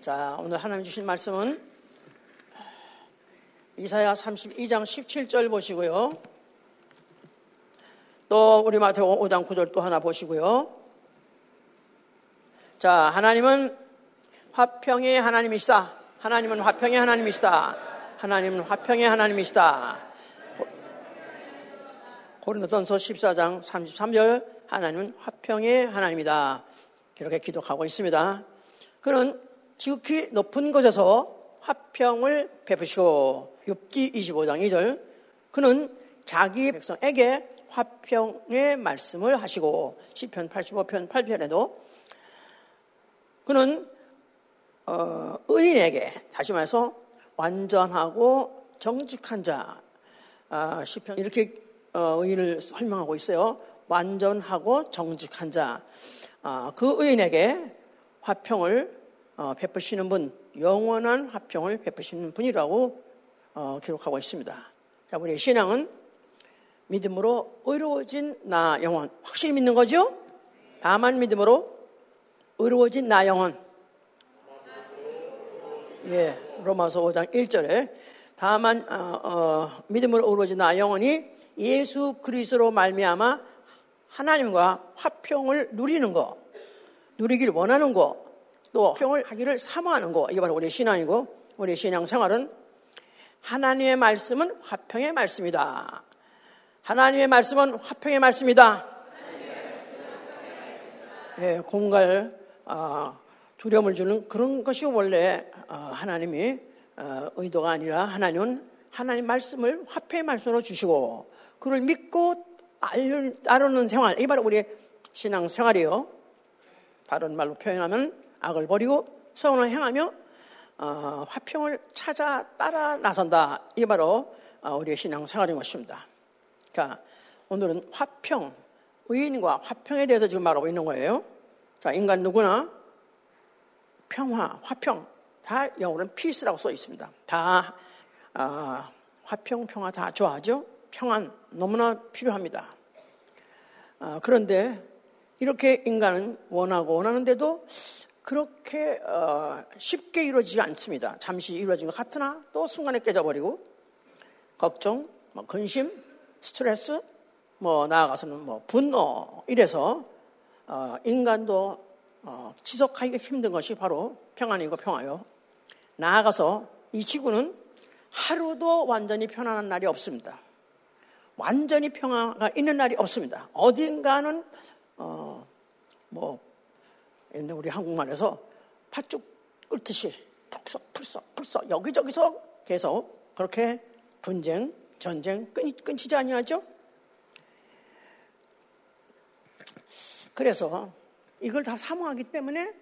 자, 오늘 하나님 주신 말씀은 이사야 32장 17절 보시고요. 또 우리 마태오 5장 9절 또 하나 보시고요. 자, 하나님은 화평의 하나님이시다. 하나님은 화평의 하나님이시다. 하나님은 화평의 하나님이시다. 고린도전서 14장 33절 하나님은 화평의 하나님이다. 이렇게 기록하고 있습니다. 그는 지극히 높은 곳에서 화평을 베푸시고 욥기 25장 2절 그는 자기 백성에게 화평의 말씀을 하시고 시편 85편 8편에도 그는 어, 의인에게 다시 말해서 완전하고 정직한 자 아, 시편 이렇게 어, 의인을 설명하고 있어요. 완전하고 정직한 자. 아, 그 의인에게 화평을 어, 베푸시는 분, 영원한 화평을 베푸시는 분이라고 어, 기록하고 있습니다. 자, 우리의 신앙은 믿음으로 의로워진 나 영혼. 확실히 믿는 거죠? 다만 믿음으로 의로워진 나 영혼. 예, 로마서 5장 1절에 다만 어, 어, 믿음으로 의로워진 나 영혼이 예수 그리스도로 말미암아 하나님과 화평을 누리는 거, 누리길 원하는 거, 또 화평을 하기를 사모하는 거, 이게 바로 우리의 신앙이고 우리의 신앙 생활은 하나님의 말씀은 화평의 말씀이다. 하나님의 말씀은 화평의 말씀이다. 예, 공갈 어, 두려움을 주는 그런 것이 원래 어, 하나님이 어, 의도가 아니라 하나님은 하나님 말씀을 화평의 말씀으로 주시고 그를 믿고 따르는 생활 이게 바로 우리의 신앙 생활이에요. 다른 말로 표현하면 악을 버리고 선을 행하며 어, 화평을 찾아 따라 나선다. 이게 바로 어, 우리의 신앙 생활인 것입니다. 자, 오늘은 화평, 의인과 화평에 대해서 지금 말하고 있는 거예요. 자, 인간 누구나 평화, 화평, 다 영어로는 피스라고 써 있습니다. 다 어, 화평, 평화 다 좋아하죠. 평안 너무나 필요합니다. 어, 그런데 이렇게 인간은 원하고 원하는데도 그렇게 어, 쉽게 이루어지지 않습니다. 잠시 이루어진 것 같으나 또 순간에 깨져버리고 걱정, 뭐 근심, 스트레스, 뭐 나아가서는 뭐 분노 이래서 어, 인간도 어, 지속하기가 힘든 것이 바로 평안이고 평화요. 나아가서 이 지구는 하루도 완전히 편안한 날이 없습니다. 완전히 평화가 있는 날이 없습니다. 어딘가는 어, 뭐 옛날 우리 한국말에서 팥죽 끓듯이 푹썩 푹썩 푹썩 여기저기서 계속 그렇게 분쟁, 전쟁 끊, 끊이지 아니하죠? 그래서 이걸 다 사모하기 때문에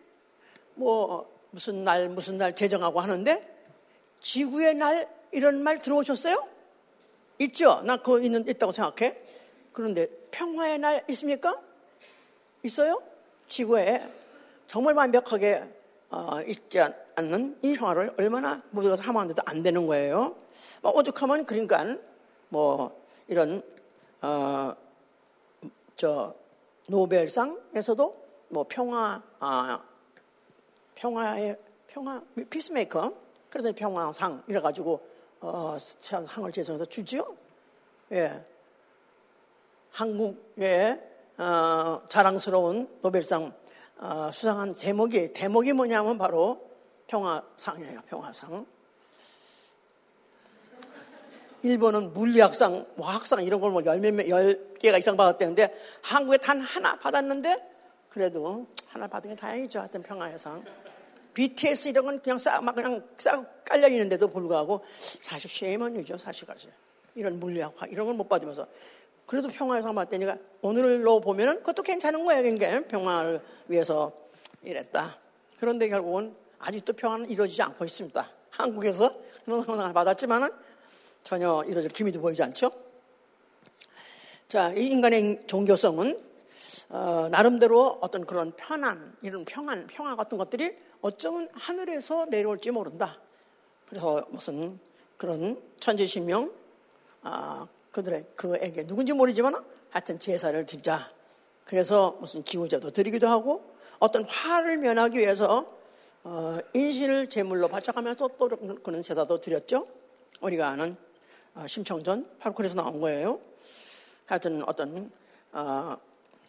뭐 무슨 날 무슨 날 제정하고 하는데 지구의 날 이런 말 들어오셨어요? 있죠? 나 그거 있는, 있다고 생각해. 그런데 평화의 날 있습니까? 있어요? 지구에 정말 완벽하게 어, 있지 않는 이 평화를 얼마나 모두가 사모하는데도 안 되는 거예요. 뭐 오죽하면 그러니까 뭐 이런 어, 저 노벨상에서도 뭐 평화 아, 평화의 평화 피스메이커 그래서 평화상 이래 가지고 어, 상을 제정해서 주죠. 예. 한국의 어, 자랑스러운 노벨상 어, 수상한 제목이 대목이 뭐냐면 바로 평화상이에요. 평화상. 일본은 물리학상, 화학상 이런 걸 뭐 열몇 열 개가 이상 받았대는데 한국에 단 하나 받았는데 그래도 하나 받은 게 다행이죠. 하여튼 평화의 상. BTS 이런 건 그냥 싹, 막 그냥 싹 깔려 있는데도 불구하고 사실 쉐이먼이죠, 사실까지. 이런 물리학, 이런 걸 못 받으면서. 그래도 평화의 상 받다니까 오늘로 보면은 그것도 괜찮은 거예요. 그러니까 평화를 위해서 이랬다. 그런데 결국은 아직도 평화는 이루어지지 않고 있습니다. 한국에서 그런 상을 받았지만은 전혀 이루어질 기미도 보이지 않죠? 자, 이 인간의 종교성은 어, 나름대로 어떤 그런 편안, 이런 평안, 평화 같은 것들이 어쩌면 하늘에서 내려올지 모른다. 그래서 무슨 그런 천지신명, 아, 그들의, 그에게 누군지 모르지만 하여튼 제사를 드리자. 그래서 무슨 기후제도 드리기도 하고 어떤 화를 면하기 위해서 어, 인신을 제물로 바쳐가면서 또 그런 제사도 드렸죠. 우리가 아는 어, 심청전 바로 그래서 나온 거예요. 하여튼 어떤 어,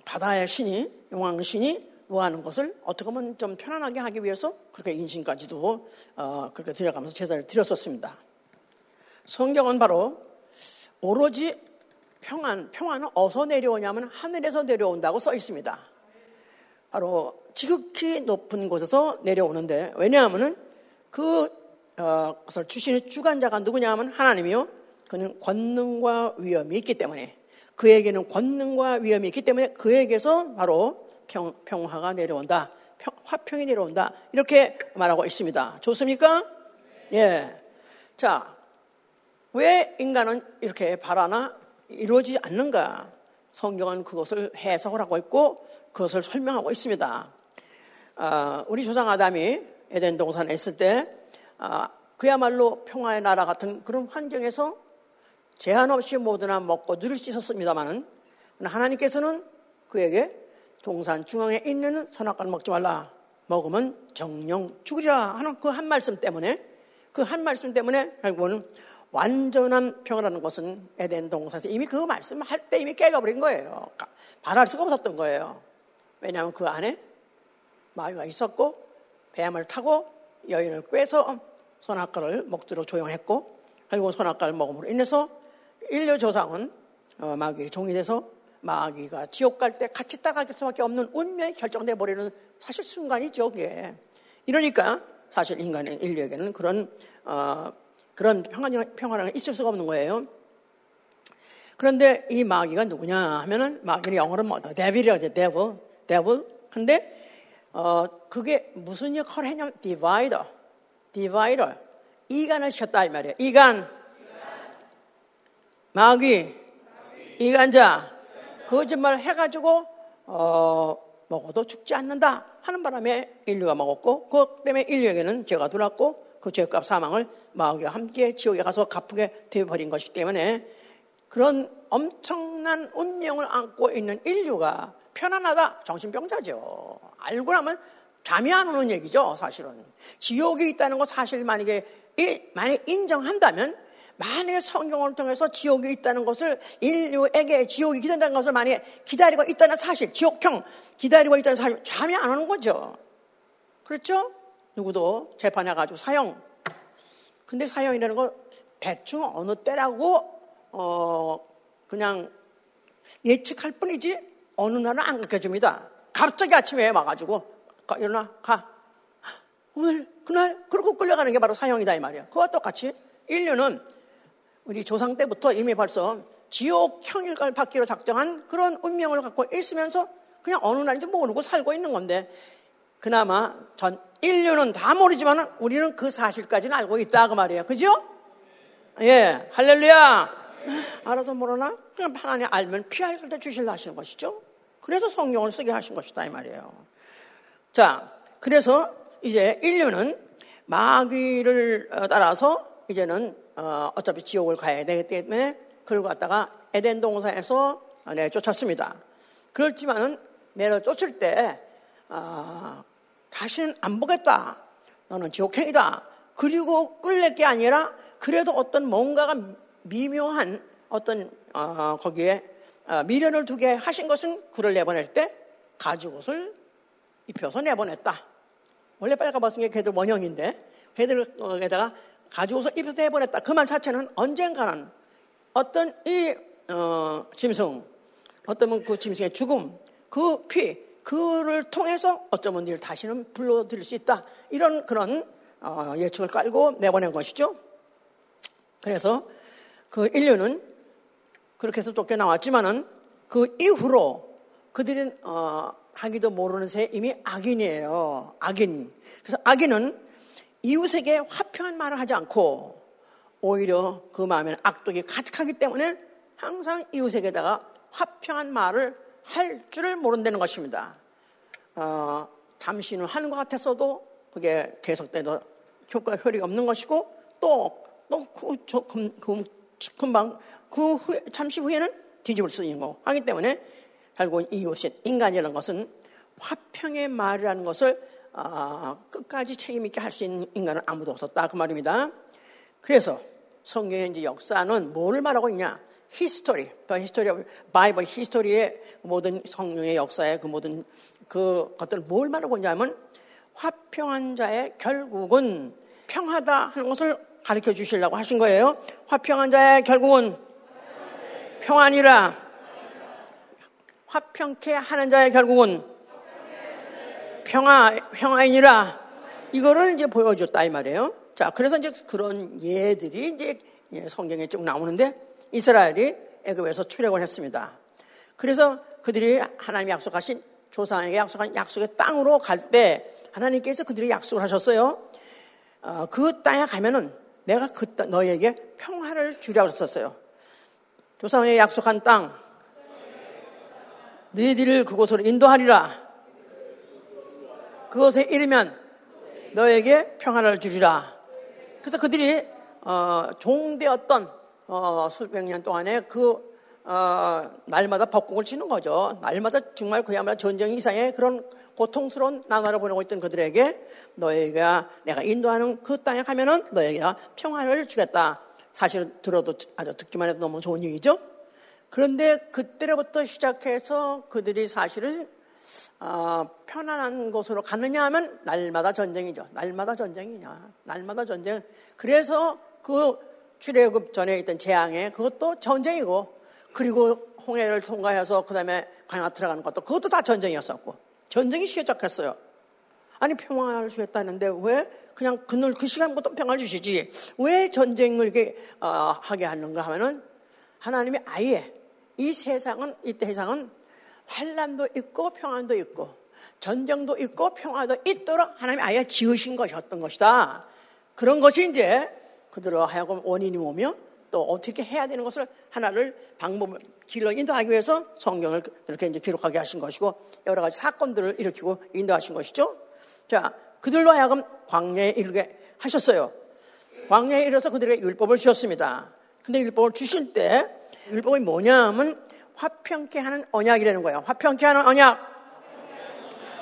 바다의 신이 용왕 신이 노하는 것을 어떻게 보면 좀 편안하게 하기 위해서 그렇게 인신까지도 어, 그렇게 들여가면서 제사를 드렸었습니다. 성경은 바로 오로지 평안, 평안은 어디서 내려오냐면 하늘에서 내려온다고 써 있습니다. 바로 지극히 높은 곳에서 내려오는데 왜냐하면은 그 어, 것을 주시는 주관자가 누구냐 하면 하나님이요. 그는 권능과 위엄이 있기 때문에 그에게는 권능과 위엄이 있기 때문에 그에게서 바로 평, 평화가 내려온다. 평, 화평이 내려온다. 이렇게 말하고 있습니다. 좋습니까? 예. 자, 왜 인간은 이렇게 바라나 이루어지지 않는가? 성경은 그것을 해석을 하고 있고 그것을 설명하고 있습니다. 아, 우리 조상 아담이 에덴 동산에 있을 때 아, 그야말로 평화의 나라 같은 그런 환경에서 제한 없이 뭐든나 먹고 누릴 수 있었습니다만은 하나님께서는 그에게 동산 중앙에 있는 선악과를 먹지 말라. 먹으면 정령 죽으리라 하는 그 한 말씀 때문에 그 한 말씀 때문에 결국은 완전한 평화라는 것은 에덴 동산에서 이미 그 말씀을 할 때 이미 깨가버린 거예요. 바랄 수가 없었던 거예요. 왜냐하면 그 안에 마귀가 있었고 뱀을 타고 여인을 꿰서 선악과를 먹도록 조용했고 그리고 선악과를 먹음으로 인해서 인류 조상은 어, 마귀의 종이 돼서 마귀가 지옥 갈 때 같이 따라갈 수밖에 없는 운명이 결정돼 버리는 사실 순간이죠, 그게. 이러니까 사실 인간의 인류에게는 그런 어, 그런 평안 평화가 있을 수가 없는 거예요. 그런데 이 마귀가 누구냐 하면은 마귀는 영어로 뭐 devil이라고 devil, devil. 근데 어 그게 무슨 역할을 했냐면 divider, divider. 이간을 시켰다 이 말이에요. 이간, 마귀, 이간자. 거짓말 해가지고 어, 먹어도 죽지 않는다 하는 바람에 인류가 먹었고 그 때문에 인류에게는 죄가 들어왔고 그 죄값 사망을 마귀와 함께 지옥에 가서 갚게 되어버린 것이기 때문에 그런 엄청난 운명을 안고 있는 인류가 편안하다 정신병자죠. 알고 나면 잠이 안 오는 얘기죠, 사실은. 지옥이 있다는 거 사실 만약에 만약 인정한다면 만약에 성경을 통해서 지옥이 있다는 것을 인류에게 지옥이 기다린다는 것을 만약에 기다리고 있다는 사실, 지옥형 기다리고 있다는 사실, 잠이 안 오는 거죠. 그렇죠? 누구도 재판해 가지고 사형. 근데 사형이라는 거 대충 어느 때라고 어 그냥 예측할 뿐이지 어느 날은 안 그렇게 줍니다. 갑자기 아침에 와가지고 일어나 가. 오늘 그날 그렇게 끌려가는 게 바로 사형이다 이 말이야. 그와 똑같이 인류는 우리 조상 때부터 이미 벌써 지옥형을 받기로 작정한 그런 운명을 갖고 있으면서 그냥 어느 날인지 모르고 살고 있는 건데 그나마 전 인류는 다 모르지만 우리는 그 사실까지는 알고 있다 그 말이에요. 그죠? 예, 할렐루야. 알아서 모르나? 그냥 하나님 알면 피할 때 주실라 하시는 것이죠. 그래서 성경을 쓰게 하신 것이다 이 말이에요. 자, 그래서 이제 인류는 마귀를 따라서 이제는 어, 어차피 지옥을 가야 되기 때문에 그걸 갖다가 에덴 동산에서 내쫓았습니다. 그렇지만은 내려 쫓을 때 어, 다시는 안 보겠다. 너는 지옥행이다. 그리고 끌릴 게 아니라 그래도 어떤 뭔가가 미묘한 어떤 어, 거기에 어, 미련을 두게 하신 것은 그를 내보낼 때 가죽옷을 입혀서 내보냈다. 원래 빨가벗은 게 걔들 원형인데 걔들에다가 가지고서 입에서 해보냈다. 그 말 자체는 언젠가는 어떤 이 어, 짐승, 어떤 그 짐승의 죽음, 그 피, 그를 통해서 어쩌면 일 다시는 불러들일 수 있다. 이런 그런 어, 예측을 깔고 내보낸 것이죠. 그래서 그 인류는 그렇게 해서 쫓겨나왔지만은 그 이후로 그들은 어, 하기도 모르는 새 이미 악인이에요. 악인. 그래서 악인은 이웃에게 화평한 말을 하지 않고 오히려 그 마음에는 악독이 가득하기 때문에 항상 이웃에게다가 화평한 말을 할 줄을 모른다는 것입니다. 어, 잠시는 하는 것 같았어도 그게 계속돼도 효과 효리가 없는 것이고 또 또 그, 그, 그, 금방 그 후에, 잠시 후에는 뒤집을 수 있는 거 하기 때문에 결국 이웃의 인간이라는 것은 화평의 말이라는 것을 아, 끝까지 책임 있게 할 수 있는 인간은 아무도 없었다 그 말입니다. 그래서 성경의 역사는 뭘 말하고 있냐? history, history, Bible history의 모든 성경의 역사의 그 모든 그 것들을 뭘 말하고 있냐면 화평한 자의 결국은 평안이다 하는 것을 가르쳐 주시려고 하신 거예요. 화평한 자의 결국은 평안이라. 화평케 하는 자의 결국은 평화, 평화이니라. 이거를 이제 보여줬다 이 말이에요. 자, 그래서 이제 그런 예들이 이제 성경에 쭉 나오는데 이스라엘이 애굽에서 출애굽을 했습니다. 그래서 그들이 하나님이 약속하신 조상에게 약속한 약속의 땅으로 갈 때 하나님께서 그들이 약속을 하셨어요. 어, 그 땅에 가면은 내가 그 땅, 너에게 평화를 주려고 했었어요. 조상에게 약속한 땅, 너희들을 그곳으로 인도하리라. 그것에 이르면 너에게 평화를 주리라. 그래서 그들이 어, 종되었던 어, 수백 년 동안에 그 어, 날마다 벚곡을 치는 거죠. 날마다 정말 그야말로 전쟁 이상의 그런 고통스러운 나날을 보내고 있던 그들에게 너희가 내가 인도하는 그 땅에 가면은 너에게 평화를 주겠다. 사실 들어도 아주 듣기만 해도 너무 좋은 얘기죠. 그런데 그때로부터 시작해서 그들이 사실은 어, 편안한 곳으로 가느냐 하면 날마다 전쟁이죠. 날마다 전쟁이냐. 날마다 전쟁. 그래서 그 출애굽 전에 있던 재앙에 그것도 전쟁이고 그리고 홍해를 통과해서 그다음에 광야 들어가는 것도 그것도 다 전쟁이었었고 전쟁이 시작했어요. 아니 평화를 주겠다는데 왜 그냥 그늘 그 시간부터 평화를 주시지 왜 전쟁을 이렇게 어, 하게 하는가 하면은 하나님이 아예 이 세상은 이 세상은 환란도 있고 평안도 있고 전쟁도 있고 평화도 있도록 하나님이 아예 지으신 것이었던 것이다. 그런 것이 이제 그들로 하여금 원인이 오며 또 어떻게 해야 되는 것을 하나를 방법을 길로 인도하기 위해서 성경을 이렇게 이제 기록하게 하신 것이고 여러 가지 사건들을 일으키고 인도하신 것이죠. 자, 그들로 하여금 광야에 이르게 하셨어요. 광야에 이르러서 그들에게 율법을 주셨습니다. 근데 율법을 주실 때 율법이 뭐냐면 화평케 하는 언약이라는 거예요. 화평케 하는 언약.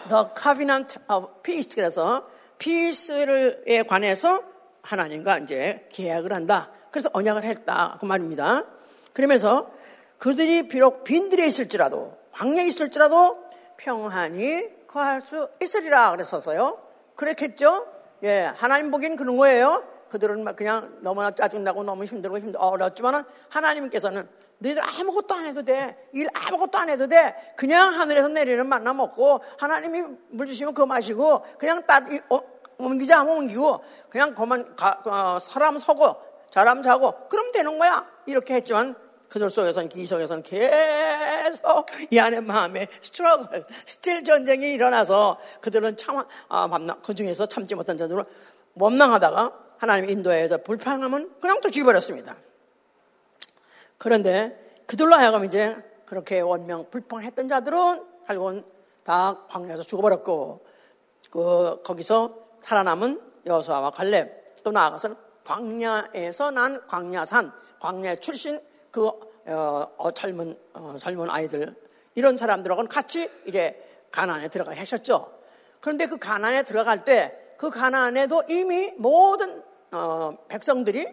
The Covenant of Peace. 그래서 peace에 관해서 하나님과 이제 계약을 한다. 그래서 언약을 했다. 그 말입니다. 그러면서 그들이 비록 빈들에 있을지라도, 광야에 있을지라도 평안히 거할 수 있으리라 그랬어서요. 그렇겠죠? 예, 하나님 보기엔 그런 거예요. 그들은 막 그냥 너무나 짜증나고 너무 힘들고 힘들 어렵지만은 하나님께서는 너희들 아무것도 안 해도 돼. 일 아무것도 안 해도 돼. 그냥 하늘에서 내리는 만나 먹고 하나님이 물 주시면 그거 마시고 그냥 따, 어, 옮기자 하면 옮기고 그냥 그만 가, 어, 사람 서고 사람 자고 그럼 되는 거야. 이렇게 했지만 그들 속에서는 기성에서는 계속 이 안에 마음에 struggle, still 전쟁이 일어나서 그들은 참, 아, 밤낮, 그 중에서 참지 못한 자들은 원망하다가 하나님 인도에서 불평하면 그냥 또 죽여버렸습니다. 그런데 그들로 하여금 이제 그렇게 원망 불평했던 자들은 결국은 다 광야에서 죽어버렸고 그 거기서 살아남은 여호수아와 갈렙 또 나아가서는 광야에서 난 광야산 광야 출신 그 어, 어, 젊은 어, 젊은 아이들 이런 사람들하고는 같이 이제 가나안에 들어가 하셨죠. 그런데 그 가나안에 들어갈 때 그 가나안에도 이미 모든 어, 백성들이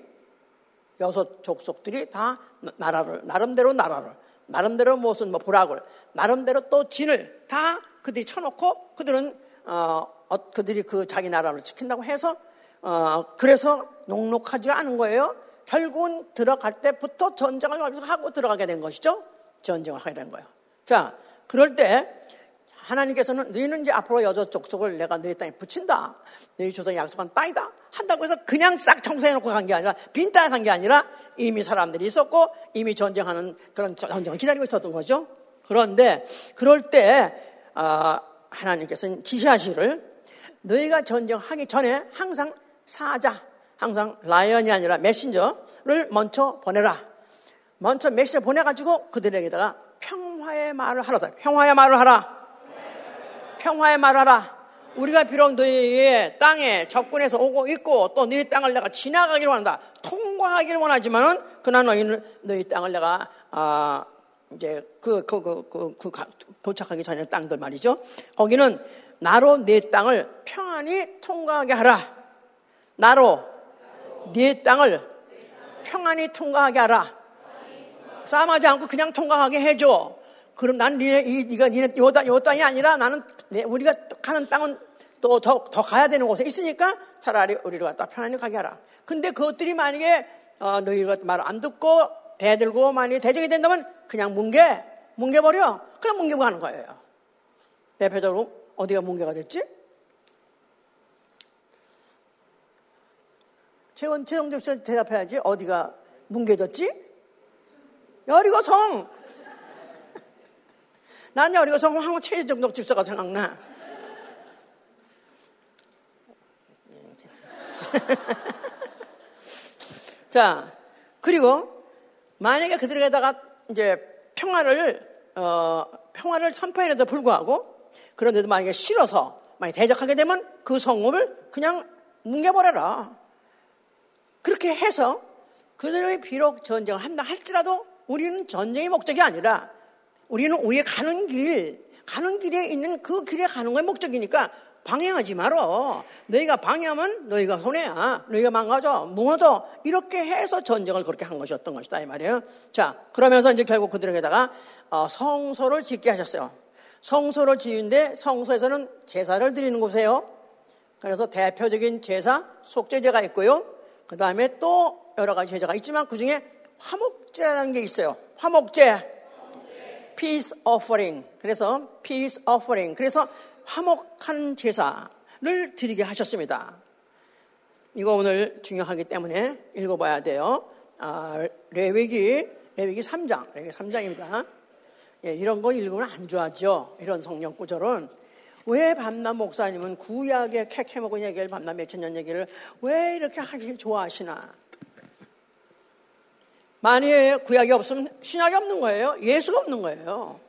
여섯 족속들이 다 나라를 나름대로 나라를 나름대로 무슨 뭐 불악을 나름대로 또 진을 다 그들이 쳐놓고 그들은 어, 어, 그들이 그 자기 나라를 지킨다고 해서 어, 그래서 녹록하지가 않은 거예요. 결국은 들어갈 때부터 전쟁을 하고 들어가게 된 것이죠. 전쟁을 하게 된 거예요. 자, 그럴 때 하나님께서는 너희는 이제 앞으로 여자 족속을 내가 너희 땅에 붙인다. 너희 조상이 약속한 땅이다. 한다고 해서 그냥 싹 청소해놓고 간 게 아니라 빈 땅에 간 게 아니라 이미 사람들이 있었고 이미 전쟁하는 그런 전쟁을 기다리고 있었던 거죠. 그런데 그럴 때 어, 하나님께서는 지시하시를 너희가 전쟁하기 전에 항상 사자, 항상 라이언이 아니라 메신저를 먼저 보내라. 먼저 메시지 보내가지고 그들에게다가 평화의 말을 하라. 평화의 말을 하라. 평화의 말하라. 우리가 비록 너희의 땅에 접근해서 오고 있고 또 너희 땅을 내가 지나가기를 원한다. 통과하기를 원하지만은 그러나 너희는 너희 땅을 내가 아 이제 그그그그 그, 그, 도착하기 전에 땅들 말이죠. 거기는 나로 내 땅을 평안히 통과하게 하라. 나로 네 땅을 평안히 통과하게 하라. 싸움하지 않고 그냥 통과하게 해줘. 그럼 난 니네, 이, 니가 니네 요, 요 땅이 아니라 나는 내, 우리가 가는 땅은 또 더 더 가야 되는 곳에 있으니까 차라리 우리를 갖다 편안히 가게 하라. 근데 그것들이 만약에 어, 너희가 말을 안 듣고 대들고 만약에 대적이 된다면 그냥 뭉개, 뭉개버려. 그냥 뭉개고 가는 거예요. 대표적으로 어디가 뭉개가 됐지? 최원, 최영적 씨 대답해야지. 어디가 뭉개졌지? 여리고 성! 난 여리고성 하고 최정덕 집사가 생각나. 자, 그리고 만약에 그들에게다가 이제 평화를, 어, 평화를 선포해도 불구하고 그런데도 만약에 싫어서 만약에 대적하게 되면 그 성읍을 그냥 뭉개버려라. 그렇게 해서 그들의 비록 전쟁을 한다 할지라도 우리는 전쟁의 목적이 아니라 우리는 우리의 가는 길, 가는 길에 있는 그 길에 가는 거의 목적이니까 방해하지 말어. 너희가 방해하면 너희가 손해야. 너희가 망가져, 무너져. 이렇게 해서 전쟁을 그렇게 한 것이었던 것이다. 이 말이에요. 자, 그러면서 이제 결국 그들에게다가 어, 성소를 짓게 하셨어요. 성소를 지은데 성소에서는 제사를 드리는 곳이에요. 그래서 대표적인 제사, 속죄제가 있고요. 그 다음에 또 여러 가지 제사가 있지만 그 중에 화목제라는 게 있어요. 화목제. peace offering. 그래서 peace offering. 그래서 화목한 제사를 드리게 하셨습니다. 이거 오늘 중요하기 때문에 읽어봐야 돼요. 아, 레위기, 레위기 3장, 레위기 3장입니다. 예, 이런 거 읽으면 안 좋아하죠. 이런 성령 구절은. 왜 밤낮 목사님은 구약의 캐캐먹은 얘기를 밤낮 몇천 년 얘기를 왜 이렇게 하길 좋아하시나? 만약에 구약이 없으면 신약이 없는 거예요. 예수가 없는 거예요.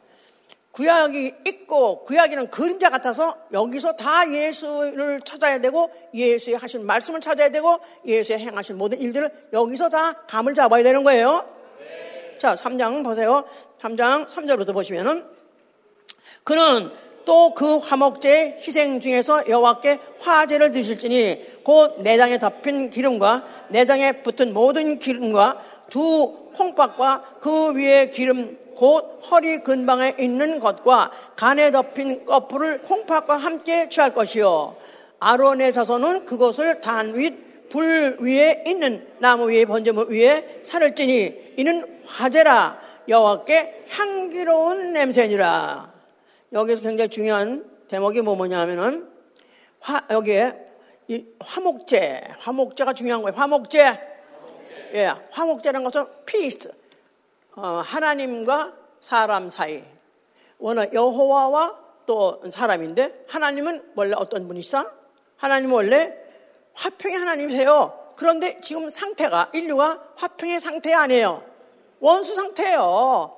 구약이 있고 구약이는 그림자 같아서 여기서 다 예수를 찾아야 되고 예수의 하신 말씀을 찾아야 되고 예수의 행하신 모든 일들을 여기서 다 감을 잡아야 되는 거예요. 네. 자, 3장 보세요. 3장 3절부터 보시면은 그는 또 그 화목제 희생 중에서 여호와께 화제를 드실지니 곧 내장에 덮인 기름과 내장에 붙은 모든 기름과 두 콩밥과 그 위에 기름 곧 허리 근방에 있는 것과 간에 덮인 꺼풀을 콩팥과 함께 취할 것이요. 아론의 자손은 그것을 단윗 불 위에 있는 나무 위에 번제물 위에 살을 찌니 이는 화제라 여호와께 향기로운 냄새니라. 여기서 굉장히 중요한 대목이 뭐냐 하면은 화, 여기에 이 화목제, 화목제가 중요한 거예요. 화목제. 화목제. 예, 화목제라는 것은 peace, 어, 하나님과 사람 사이. 워낙 여호와와 또 사람인데 하나님은 원래 어떤 분이시다? 하나님은 원래 화평의 하나님이세요. 그런데 지금 상태가 인류가 화평의 상태 아니에요. 원수 상태예요.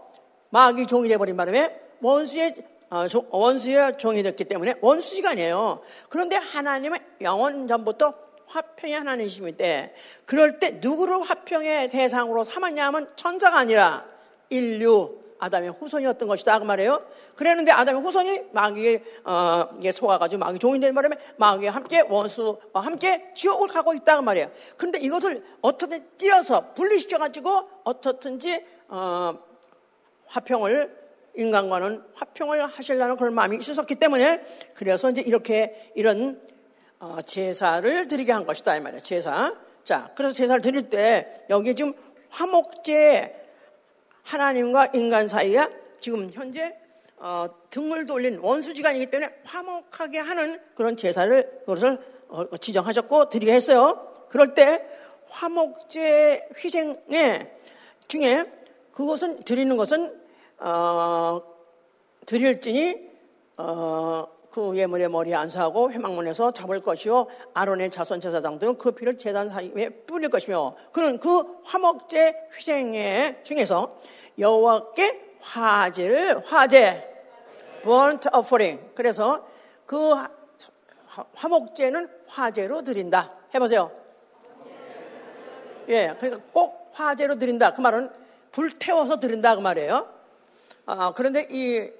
마귀 종이 돼버린 바람에 원수의 어, 원수의 종이 됐기 때문에 원수 시간이에요. 그런데 하나님은 영원 전부터 화평의 하나님이심인데 그럴 때 누구를 화평의 대상으로 삼았냐 하면 천사가 아니라 인류 아담의 후손이었던 것이다 그 말이에요. 그랬는데 아담의 후손이 마귀에 어, 속아가지고 마귀 종이 된 바람에 마귀와 함께 원수와 함께 지옥을 가고 있다 그 말이에요. 근데 이것을 어떻게 띄어서 분리시켜가지고 어떻든지 어, 화평을 인간과는 화평을 하시려는 그런 마음이 있었기 때문에 그래서 이제 이렇게 이런 어, 제사를 드리게 한 것이다 이 말이에요. 제사. 자, 그래서 제사를 드릴 때 여기 지금 화목제 하나님과 인간 사이에 지금 현재 어, 등을 돌린 원수지간이기 때문에 화목하게 하는 그런 제사를 그것을 어, 지정하셨고 드리게 했어요. 그럴 때 화목제 희생에 중에 그것은 드리는 것은 어, 드릴지니 어, 그 예물의 머리에 안수하고 회막문에서 잡을 것이요 아론의 자손 제사장 등은 그 피를 제단 사이에 뿌릴 것이며 그는 그 화목제 희생의 중에서 여호와께 화제를 화제 burnt offering. 그래서 그 화목제는 화제로 드린다. 해보세요. 예 그러니까 꼭 화제로 드린다. 그 말은 불태워서 드린다. 그 말이에요. 아, 그런데 이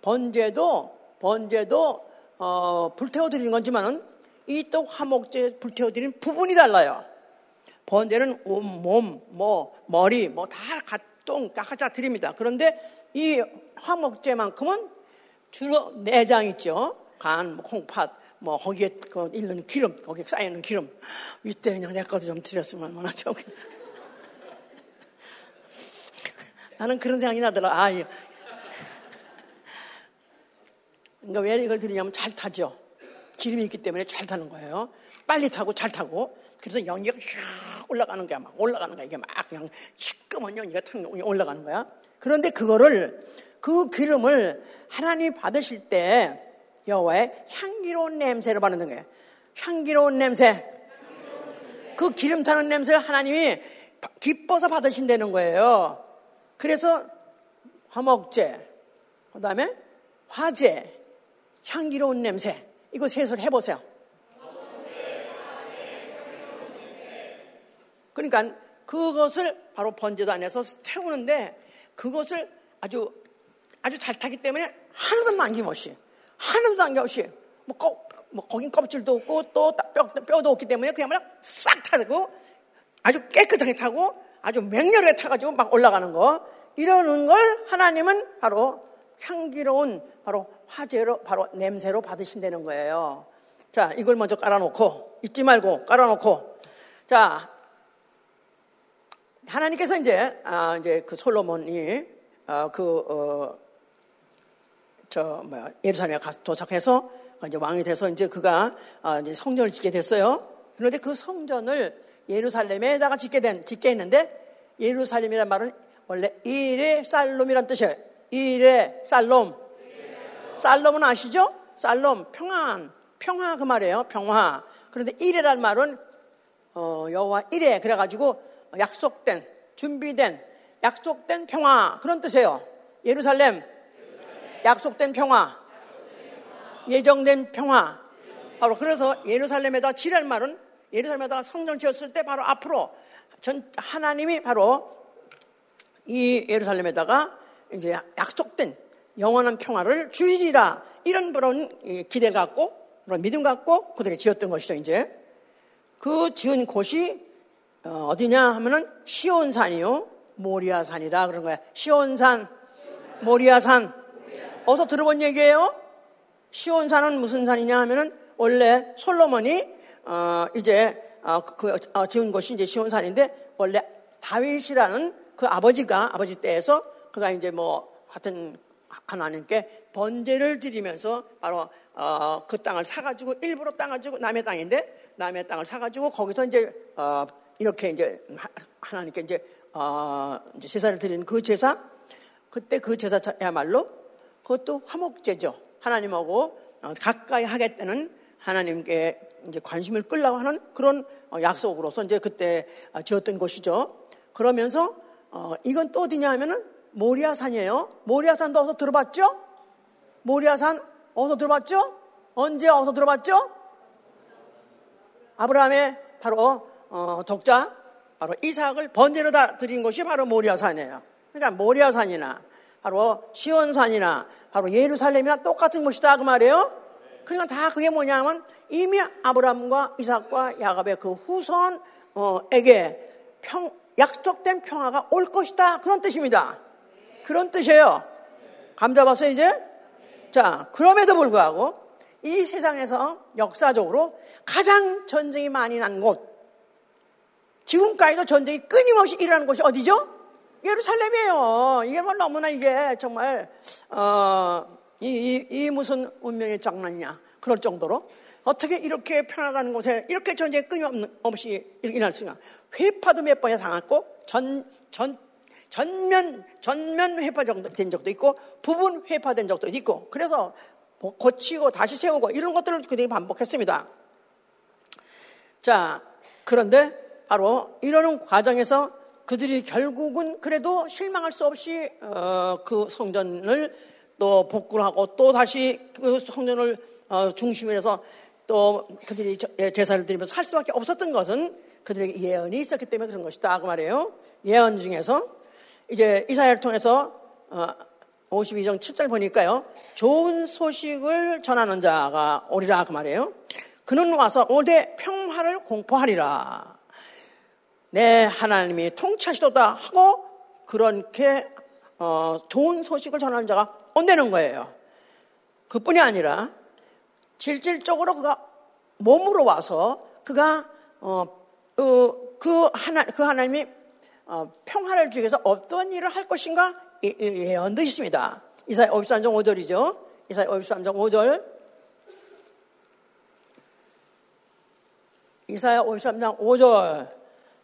번제도 번제도 어, 불태워 드리는 건지만은 이 또 화목제 불태워 드리는 부분이 달라요. 번제는 온 몸, 뭐 머리, 뭐다 갓동 깎아자 드립니다. 그런데 이 화목제만큼은 주로 내장 있죠. 간, 뭐 콩팥, 뭐 거기에 그 있는 기름, 거기에 쌓여있는 기름. 이때 그냥 내 것도 좀 드렸으면 좋 나는 그런 생각이 나더라. 아, 예. 그러니까 왜 이걸 드리냐면 잘 타죠. 기름이 있기 때문에 잘 타는 거예요. 빨리 타고 잘 타고. 그래서 연기가 쫙 올라가는 거야. 막 올라가는 거야. 이게 막 그냥 시꺼먼 연기가 탁 올라가는 거야. 그런데 그거를 그 기름을 하나님 받으실 때 여호와의 향기로운 냄새를 받는 거예요. 향기로운 냄새. 그 기름 타는 냄새를 하나님이 기뻐서 받으신다는 거예요. 그래서 화목제, 그 다음에 화제, 향기로운 냄새. 이거 셋을 해보세요. 그러니까 그것을 바로 번제단에서 태우는데 그것을 아주 아주 잘 타기 때문에 하나도 남김없이 하나도 남김없이 뭐, 꼭, 뭐 거긴 껍질도 없고 또 뼈, 뼈도 없기 때문에 그야말로 싹 타고 아주 깨끗하게 타고 아주 맹렬하게 타가지고 막 올라가는 거 이러는 걸 하나님은 바로 향기로운 바로 화재로 바로 냄새로 받으신다는 거예요. 자 이걸 먼저 깔아놓고 잊지 말고 깔아놓고 자 하나님께서 이제 아 이제 그 솔로몬이 아, 그 어, 저 뭐야 예루살렘에 도착해서 이제 왕이 돼서 이제 그가 아, 이제 성전을 짓게 됐어요. 그런데 그 성전을 예루살렘에다가 짓게 된 짓게 했는데 예루살렘이란 말은 원래 이레 살롬이란 뜻이에요. 이레 살롬. 살롬은 아시죠? 살롬 평안 평화 그 말이에요. 평화. 그런데 이레란 말은 어, 여호와 이레 그래가지고 약속된 준비된 약속된 평화 그런 뜻이에요. 예루살렘 약속된 평화 예정된 평화 바로 그래서 예루살렘에다 지랄 말은 예루살렘에다가 성전 지었을 때 바로 앞으로 전 하나님이 바로 이 예루살렘에다가 이제 약속된 영원한 평화를 주이리라. 이런 그런 기대 갖고 그런 믿음 갖고 그들이 지었던 것이죠 이제. 그 지은 곳이 어, 어디냐 하면은 시온산이요. 모리아산이다 그런 거야. 시온산. 모리아산. 어서 들어본 얘기예요? 시온산은 무슨 산이냐 하면은 원래 솔로몬이 어, 이제 어, 그 어, 지은 곳이 이제 시온산인데 원래 다윗이라는 그 아버지가 아버지 때에서 그가 이제 뭐 하여튼 하나님께 번제를 드리면서 바로 어, 그 땅을 사가지고 일부러 땅을 주고 남의 땅인데 남의 땅을 사가지고 거기서 이제 어, 이렇게 이제 하나님께 이제 어, 이제 제사를 드리는 그 제사 그때 그 제사야말로 그것도 화목제죠. 하나님하고 어, 가까이 하겠다는 하나님께 이제 관심을 끌라고 하는 그런 어, 약속으로서 이제 그때 어, 지었던 곳이죠. 그러면서 어, 이건 또 어디냐 하면은 모리아산이에요. 모리아산도 어서 들어봤죠? 모리아산 어서 들어봤죠? 언제 어서 들어봤죠? 아브라함의 바로 어, 독자 바로 이삭을 번제로 다 드린 곳이 바로 모리아산이에요. 그러니까 모리아산이나 바로 시온산이나 바로 예루살렘이나 똑같은 곳이다 그 말이에요. 그러니까 다 그게 뭐냐면 이미 아브라함과 이삭과 야곱의 그 후손에게 평, 약속된 평화가 올 것이다 그런 뜻입니다. 그런 뜻이에요. 감 잡았어요 이제? 자 그럼에도 불구하고 이 세상에서 역사적으로 가장 전쟁이 많이 난 곳, 지금까지도 전쟁이 끊임없이 일어나는 곳이 어디죠? 예루살렘이에요. 이게 뭐 너무나 이게 정말 어, 이, 이, 이 무슨 운명의 장난이냐 그럴 정도로 어떻게 이렇게 편안한 곳에 이렇게 전쟁이 끊임없이 일어날 수가 회파도 몇 번이나 당했고 전, 전, 전면 전면 회파 정도 된 적도 있고 부분 회파된 적도 있고 그래서 뭐 고치고 다시 세우고 이런 것들을 그들이 반복했습니다. 자 그런데 바로 이러는 과정에서 그들이 결국은 그래도 실망할 수 없이 어, 그 성전을 또 복구를 하고 또 다시 그 성전을 어, 중심으로 해서 또 그들이 예, 제사를 드리면서 할 수밖에 없었던 것은 그들에게 예언이 있었기 때문에 그런 것이다 그 말이에요. 예언 중에서 이제 이사야를 통해서 어, 52장 7절 보니까요. 좋은 소식을 전하는 자가 오리라 그 말이에요. 그는 와서 오대 평화를 공포하리라. 내 하나님이 통치하시도다 하고 그렇게 어, 좋은 소식을 전하는 자가 온다는 거예요. 그뿐이 아니라 실질적으로 그가 몸으로 와서 그가 어, 어, 그 하나 그 하나님이 어, 평화를 주기 위해서 어떤 일을 할 것인가 예언도 있습니다. 이사야 53장 5절이죠. 이사야 53장 5절. 이사야 53장 5절.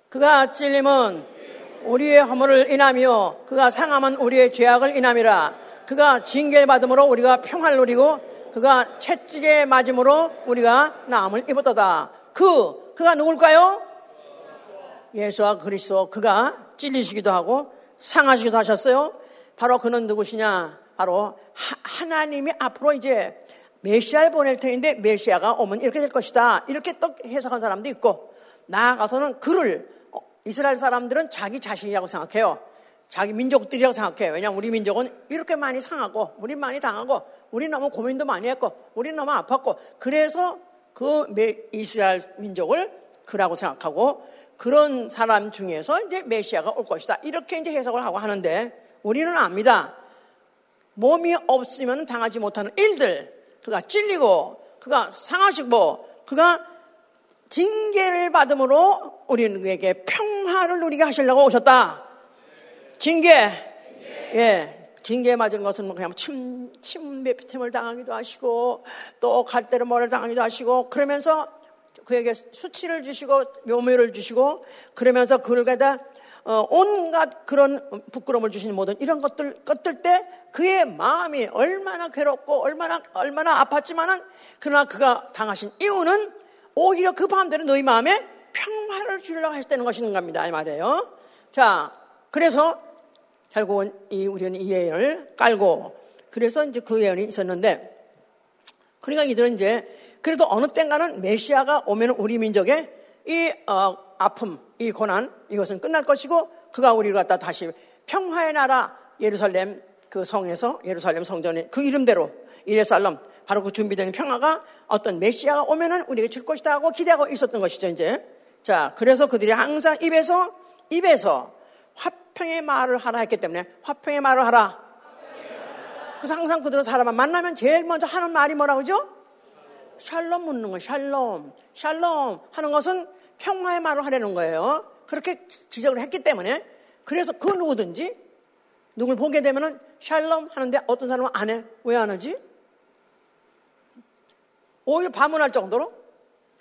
그가 찔림은 우리의 허물을 인하며 그가 상함은 우리의 죄악을 인함이라. 그가 징계를 받음으로 우리가 평화를 누리고 그가 채찍에 맞음으로 우리가 나음을 입었다. 그 그가 누굴까요? 예수와 그리스도 그가 찔리시기도 하고 상하시기도 하셨어요. 바로 그는 누구시냐? 바로 하, 나님이 앞으로 이제 메시아를 보낼 테인데 메시아가 오면 이렇게 될 것이다. 이렇게 또 해석한 사람도 있고 나아가서는 그를 어, 이스라엘 사람들은 자기 자신이라고 생각해요. 자기 민족들이라고 생각해요. 왜냐하면 우리 민족은 이렇게 많이 상하고 우리 많이 당하고 우리 너무 고민도 많이 했고 우리 너무 아팠고 그래서 그 이스라엘 민족을 그라고 생각하고 그런 사람 중에서 이제 메시아가 올 것이다. 이렇게 이제 해석을 하고 하는데 우리는 압니다. 몸이 없으면 당하지 못하는 일들, 그가 찔리고, 그가 상하시고, 그가 징계를 받음으로 우리에게 평화를 누리게 하시려고 오셨다. 징계. 예. 징계 맞은 것은 뭐 그냥 침, 침뱉힘을 당하기도 하시고, 또 갈대로 머리를 당하기도 하시고, 그러면서 그에게 수치를 주시고, 묘미를 주시고, 그러면서 그를 갖다 어, 온갖 그런 부끄러움을 주시는 모든 이런 것들 것들 때 그의 마음이 얼마나 괴롭고 얼마나 얼마나 아팠지만은 그러나 그가 당하신 이유는 오히려 그 마음대로 너희 마음에 평화를 주려고 하셨다는 것인 겁니다 이 말이에요. 자, 그래서 결국은 이 우리는 이 예언을 깔고 그래서 이제 그 예언이 있었는데 그러니까 이들은 이제 그래도 어느 땐가는 메시아가 오면 우리 민족의 이 어, 아픔, 이 고난 이것은 끝날 것이고 그가 우리를 갖다 다시 평화의 나라 예루살렘 그 성에서 예루살렘 성전의 그 이름대로 이레살렘 바로 그 준비된 평화가 어떤 메시아가 오면은 우리에게 줄 것이다 하고 기대하고 있었던 것이죠 이제 자 그래서 그들이 항상 입에서 입에서 화평의 말을 하라 했기 때문에 화평의 말을 하라 그래서 항상 그들은 사람을 만나면 제일 먼저 하는 말이 뭐라고 그러죠? 샬롬 묻는 거 샬롬 샬롬 하는 것은 평화의 말을 하려는 거예요. 그렇게 지적을 했기 때문에 그래서 그 누구든지 누굴 보게 되면은 샬롬 하는데 어떤 사람은 안 해. 왜 안 하지? 오히려 반문할 정도로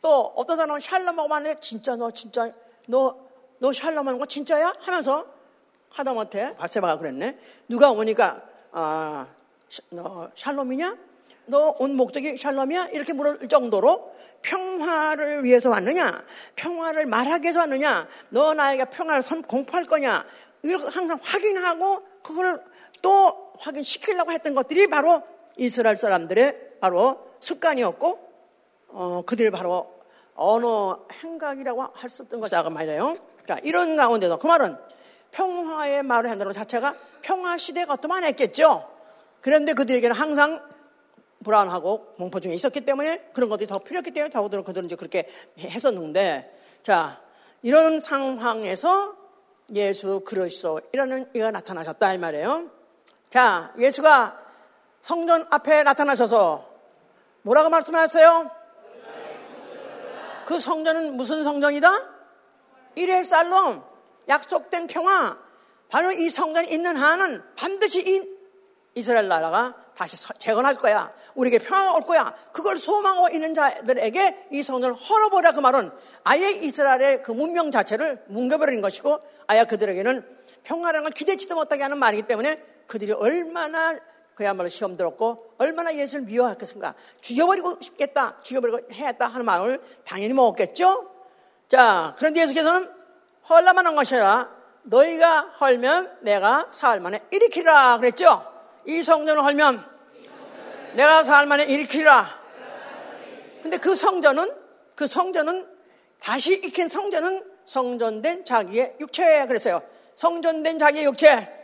또 어떤 사람은 샬롬하고 하는데 진짜 너 진짜 너 너 샬롬 하는 거 진짜야? 하면서 하다못해 바세바가 그랬네. 누가 오니까 아, 너 샬롬이냐? 너 온 목적이 샬롬이야? 이렇게 물을 정도로 평화를 위해서 왔느냐? 평화를 말하기 위해서 왔느냐? 너 나에게 평화를 공포할 거냐? 이걸 항상 확인하고 그걸 또 확인시키려고 했던 것들이 바로 이스라엘 사람들의 바로 습관이었고 어, 그들이 바로 언어 행각이라고 할 수 있던 거다 그 말이에요. 자, 이런 가운데서 그 말은 평화의 말을 한다는 것 자체가 평화 시대가 또만 했겠죠. 그런데 그들에게는 항상 불안하고 공포 중에 있었기 때문에 그런 것들이 더 필요했기 때문에 자우들은 그들은 이제 그렇게 했었는데 자 이런 상황에서 예수 그리스도이라는 이가 나타나셨다 이 말이에요. 자 예수가 성전 앞에 나타나셔서 뭐라고 말씀하셨어요? 그 성전은 무슨 성전이다? 이레 살롬 약속된 평화 바로 이 성전이 있는 한은 반드시 이 이스라엘 나라가 다시 재건할 거야. 우리에게 평화가 올 거야. 그걸 소망하고 있는 자들에게 이 성전을 헐어버려 그 말은 아예 이스라엘의 그 문명 자체를 뭉개버리는 것이고 아예 그들에게는 평화라는 걸 기대치도 못하게 하는 말이기 때문에 그들이 얼마나 그야말로 시험 들었고 얼마나 예수를 미워했겠습니까? 죽여버리고 싶겠다, 죽여버리고 해야겠다 하는 마음을 당연히 먹었겠죠? 자, 그런데 예수께서는 헐라만 한 것이 아니라 너희가 헐면 내가 사흘 만에 일으키라 그랬죠? 이 성전을 헐면 내가 사흘 만에 일으키라. 근데 그 성전은 그 성전은 다시 익힌 성전은 성전된 자기의 육체 그랬어요. 성전된 자기의 육체.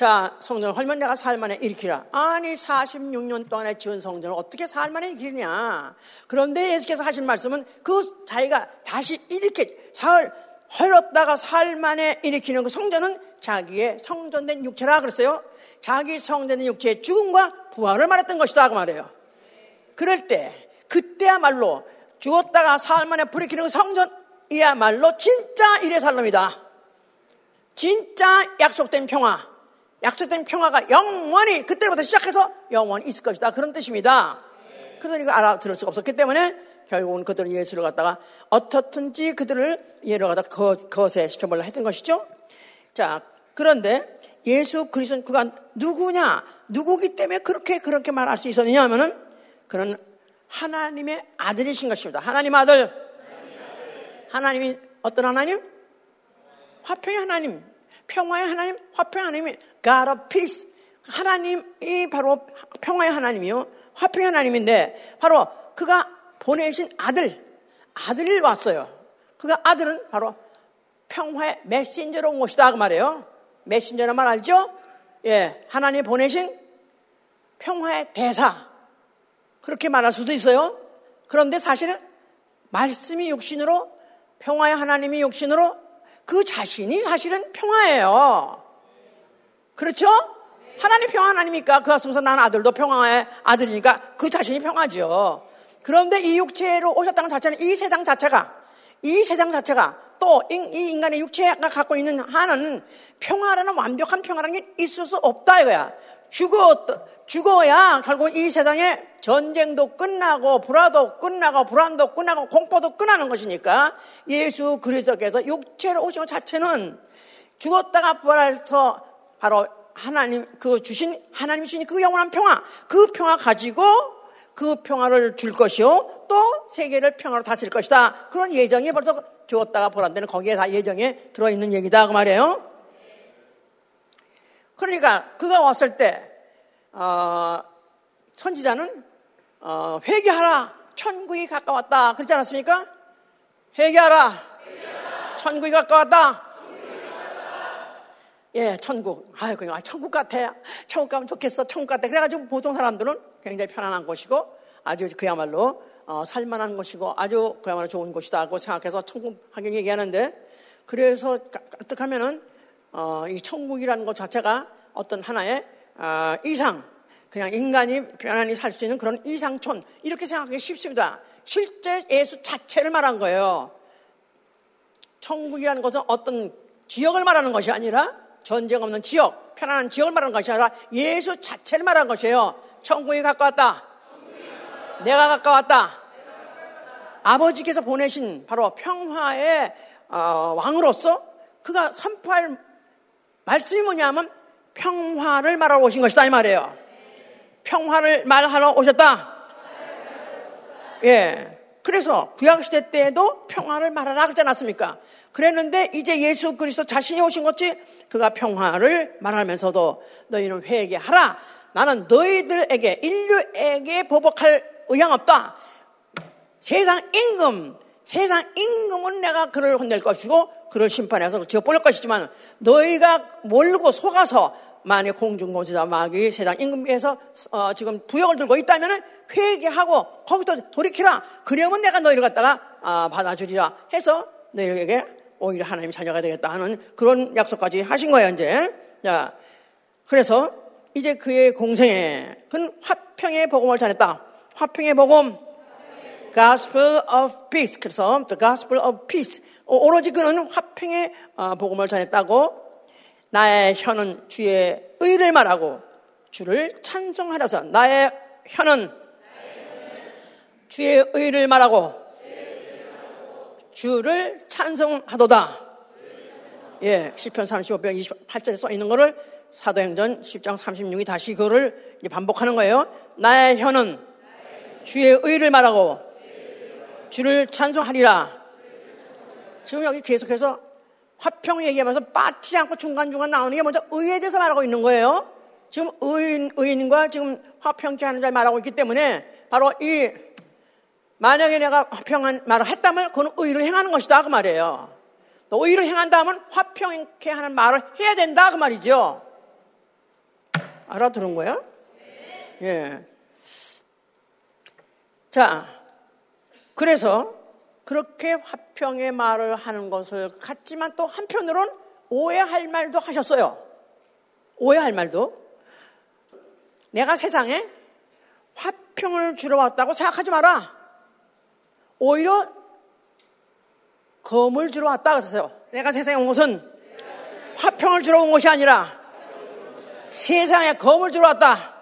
자, 성전을 헐면 내가 사흘 만에 일으키라. 아니, 46년 동안에 지은 성전을 어떻게 사흘 만에 일으키냐. 그런데 예수께서 하신 말씀은 그 자기가 다시 일으키, 사흘, 헐었다가 사흘 만에 일으키는 그 성전은 자기의 성전된 육체라 그랬어요. 자기 성전된 육체의 죽음과 부활을 말했던 것이다. 그 말이에요. 그럴 때, 그때야말로 죽었다가 사흘 만에 불이키는 그 성전이야말로 진짜 일의 살놈이다. 진짜 약속된 평화. 약속된 평화가 영원히 그때부터 시작해서 영원히 있을 것이다. 그런 뜻입니다. 그래서 이거 알아들을 수가 없었기 때문에 결국은 그들은 예수를 갖다가 어떻든지 그들을 예를 갖다 거세 시켜보려 했던 것이죠. 자, 그런데 예수 그리스도는 그가 누구냐, 누구기 때문에 그렇게 그렇게 말할 수 있었느냐 하면은 그는 하나님의 아들이신 것입니다. 하나님 아들. 하나님이 어떤 하나님? 화평의 하나님, 평화의 하나님, 화평의 하나님이 God of Peace. 하나님이 바로 평화의 하나님이요. 화평의 하나님인데 바로 그가 보내신 아들, 아들이 왔어요. 그가 아들은 바로 평화의 메신저로 온 것이다. 그 말이에요. 메신저란 말 알죠? 예, 하나님 보내신 평화의 대사. 그렇게 말할 수도 있어요. 그런데 사실은 말씀이 육신으로 평화의 하나님이 육신으로 그 자신이 사실은 평화예요. 그렇죠? 하나님 평화 하나님이니까 그 속에서 나는 아들도 평화의 아들이니까 그 자신이 평화죠. 그런데 이 육체로 오셨다는 자체는 이 세상 자체가 이 세상 자체가 또 이 인간의 육체가 갖고 있는 하나는 평화라는 완벽한 평화라는 게 있을 수 없다 이거야. 죽어 죽어야 결국 이 세상에 전쟁도 끝나고 불화도 끝나고 불안도 끝나고 공포도 끝나는 것이니까 예수 그리스도께서 육체로 오신 것 자체는 죽었다가 부활해서 바로 하나님 그 주신 하나님 주신 그 영원한 평화 그 평화 가지고 그 평화를 줄 것이요 또 세계를 평화로 다스릴 것이다 그런 예정이 벌써 죽었다가 부활한다는 거기에 다 예정에 들어있는 얘기다 그 말이에요 그러니까 그가 왔을 때 어, 선지자는 어, 회개하라 천국이 가까웠다 그렇지 않았습니까? 회개하라, 회개하라. 천국이 가까웠다 예, 천국. 아유, 그냥, 아, 천국 같아. 천국 가면 좋겠어. 천국 같아. 그래가지고 보통 사람들은 굉장히 편안한 곳이고 아주 그야말로 어, 살만한 곳이고 아주 그야말로 좋은 곳이다고 생각해서 천국 하긴 얘기하는데 그래서 까뜩하면은 어, 이 천국이라는 것 자체가 어떤 하나의 어, 이상, 그냥 인간이 편안히 살 수 있는 그런 이상촌 이렇게 생각하기 쉽습니다. 실제 예수 자체를 말한 거예요. 천국이라는 것은 어떤 지역을 말하는 것이 아니라 전쟁 없는 지역, 편안한 지역을 말하는 것이 아니라 예수 자체를 말하는 것이에요. 천국이 가까웠다. 내가 가까웠다. 아버지께서 보내신 바로 평화의 어, 왕으로서 그가 선포할 말씀이 뭐냐면 평화를 말하러 오신 것이다 이 말이에요. 평화를 말하러 오셨다. 예. 그래서 구약시대 때에도 평화를 말하라 그러지 않았습니까? 그랬는데 이제 예수 그리스도 자신이 오신 것이 그가 평화를 말하면서도 너희는 회개하라. 나는 너희들에게 인류에게 보복할 의향 없다. 세상 임금, 세상 임금은 내가 그를 혼낼 것이고 그를 심판해서 지어 보낼 것이지만 너희가 몰고 속아서 만약 공중공지자 마귀 세상 임금에서 어, 지금 부역을 들고 있다면 회개하고 거기서 돌이키라. 그러면 내가 너희를 갖다가 아, 받아주리라 해서 너희에게 오히려 하나님 자녀가 되겠다 하는 그런 약속까지 하신 거예요, 이제. 자, 그래서 이제 그의 공생에 그는 화평의 복음을 전했다. 화평의 복음. Gospel of Peace. 그래서 The Gospel of Peace. 오로지 그는 화평의 어, 복음을 전했다고 나의 혀는 주의 의를 말하고 주를 찬송하려서 나의 혀는 주의 의를 말하고 주를 찬송하도다. 예, 10편 35편 28절에 써 있는 거를 사도행전 10장 36이 다시 그거를 반복하는 거예요. 나의 혀는 주의 의를 말하고 주를 찬송하리라. 지금 여기 계속해서 화평 얘기하면서 빠지지 않고 중간중간 나오는 게 먼저 의에 대해서 말하고 있는 거예요. 지금 의인, 의인과 지금 화평케 하는 자 말하고 있기 때문에 바로 이 만약에 내가 화평한 말을 했다면 그건 의를 행하는 것이다 그 말이에요. 또 의를 행한다면 화평케 하는 말을 해야 된다 그 말이죠. 알아들은 거야? 예. 자, 그래서 그렇게 화평의 말을 하는 것을 같지만 또 한편으론 오해할 말도 하셨어요. 오해할 말도. 내가 세상에 화평을 주러 왔다고 생각하지 마라. 오히려 검을 주러 왔다 그랬어요. 내가 세상에 온 것은 화평을 주러 온 것이 아니라 세상에 검을 주러 왔다.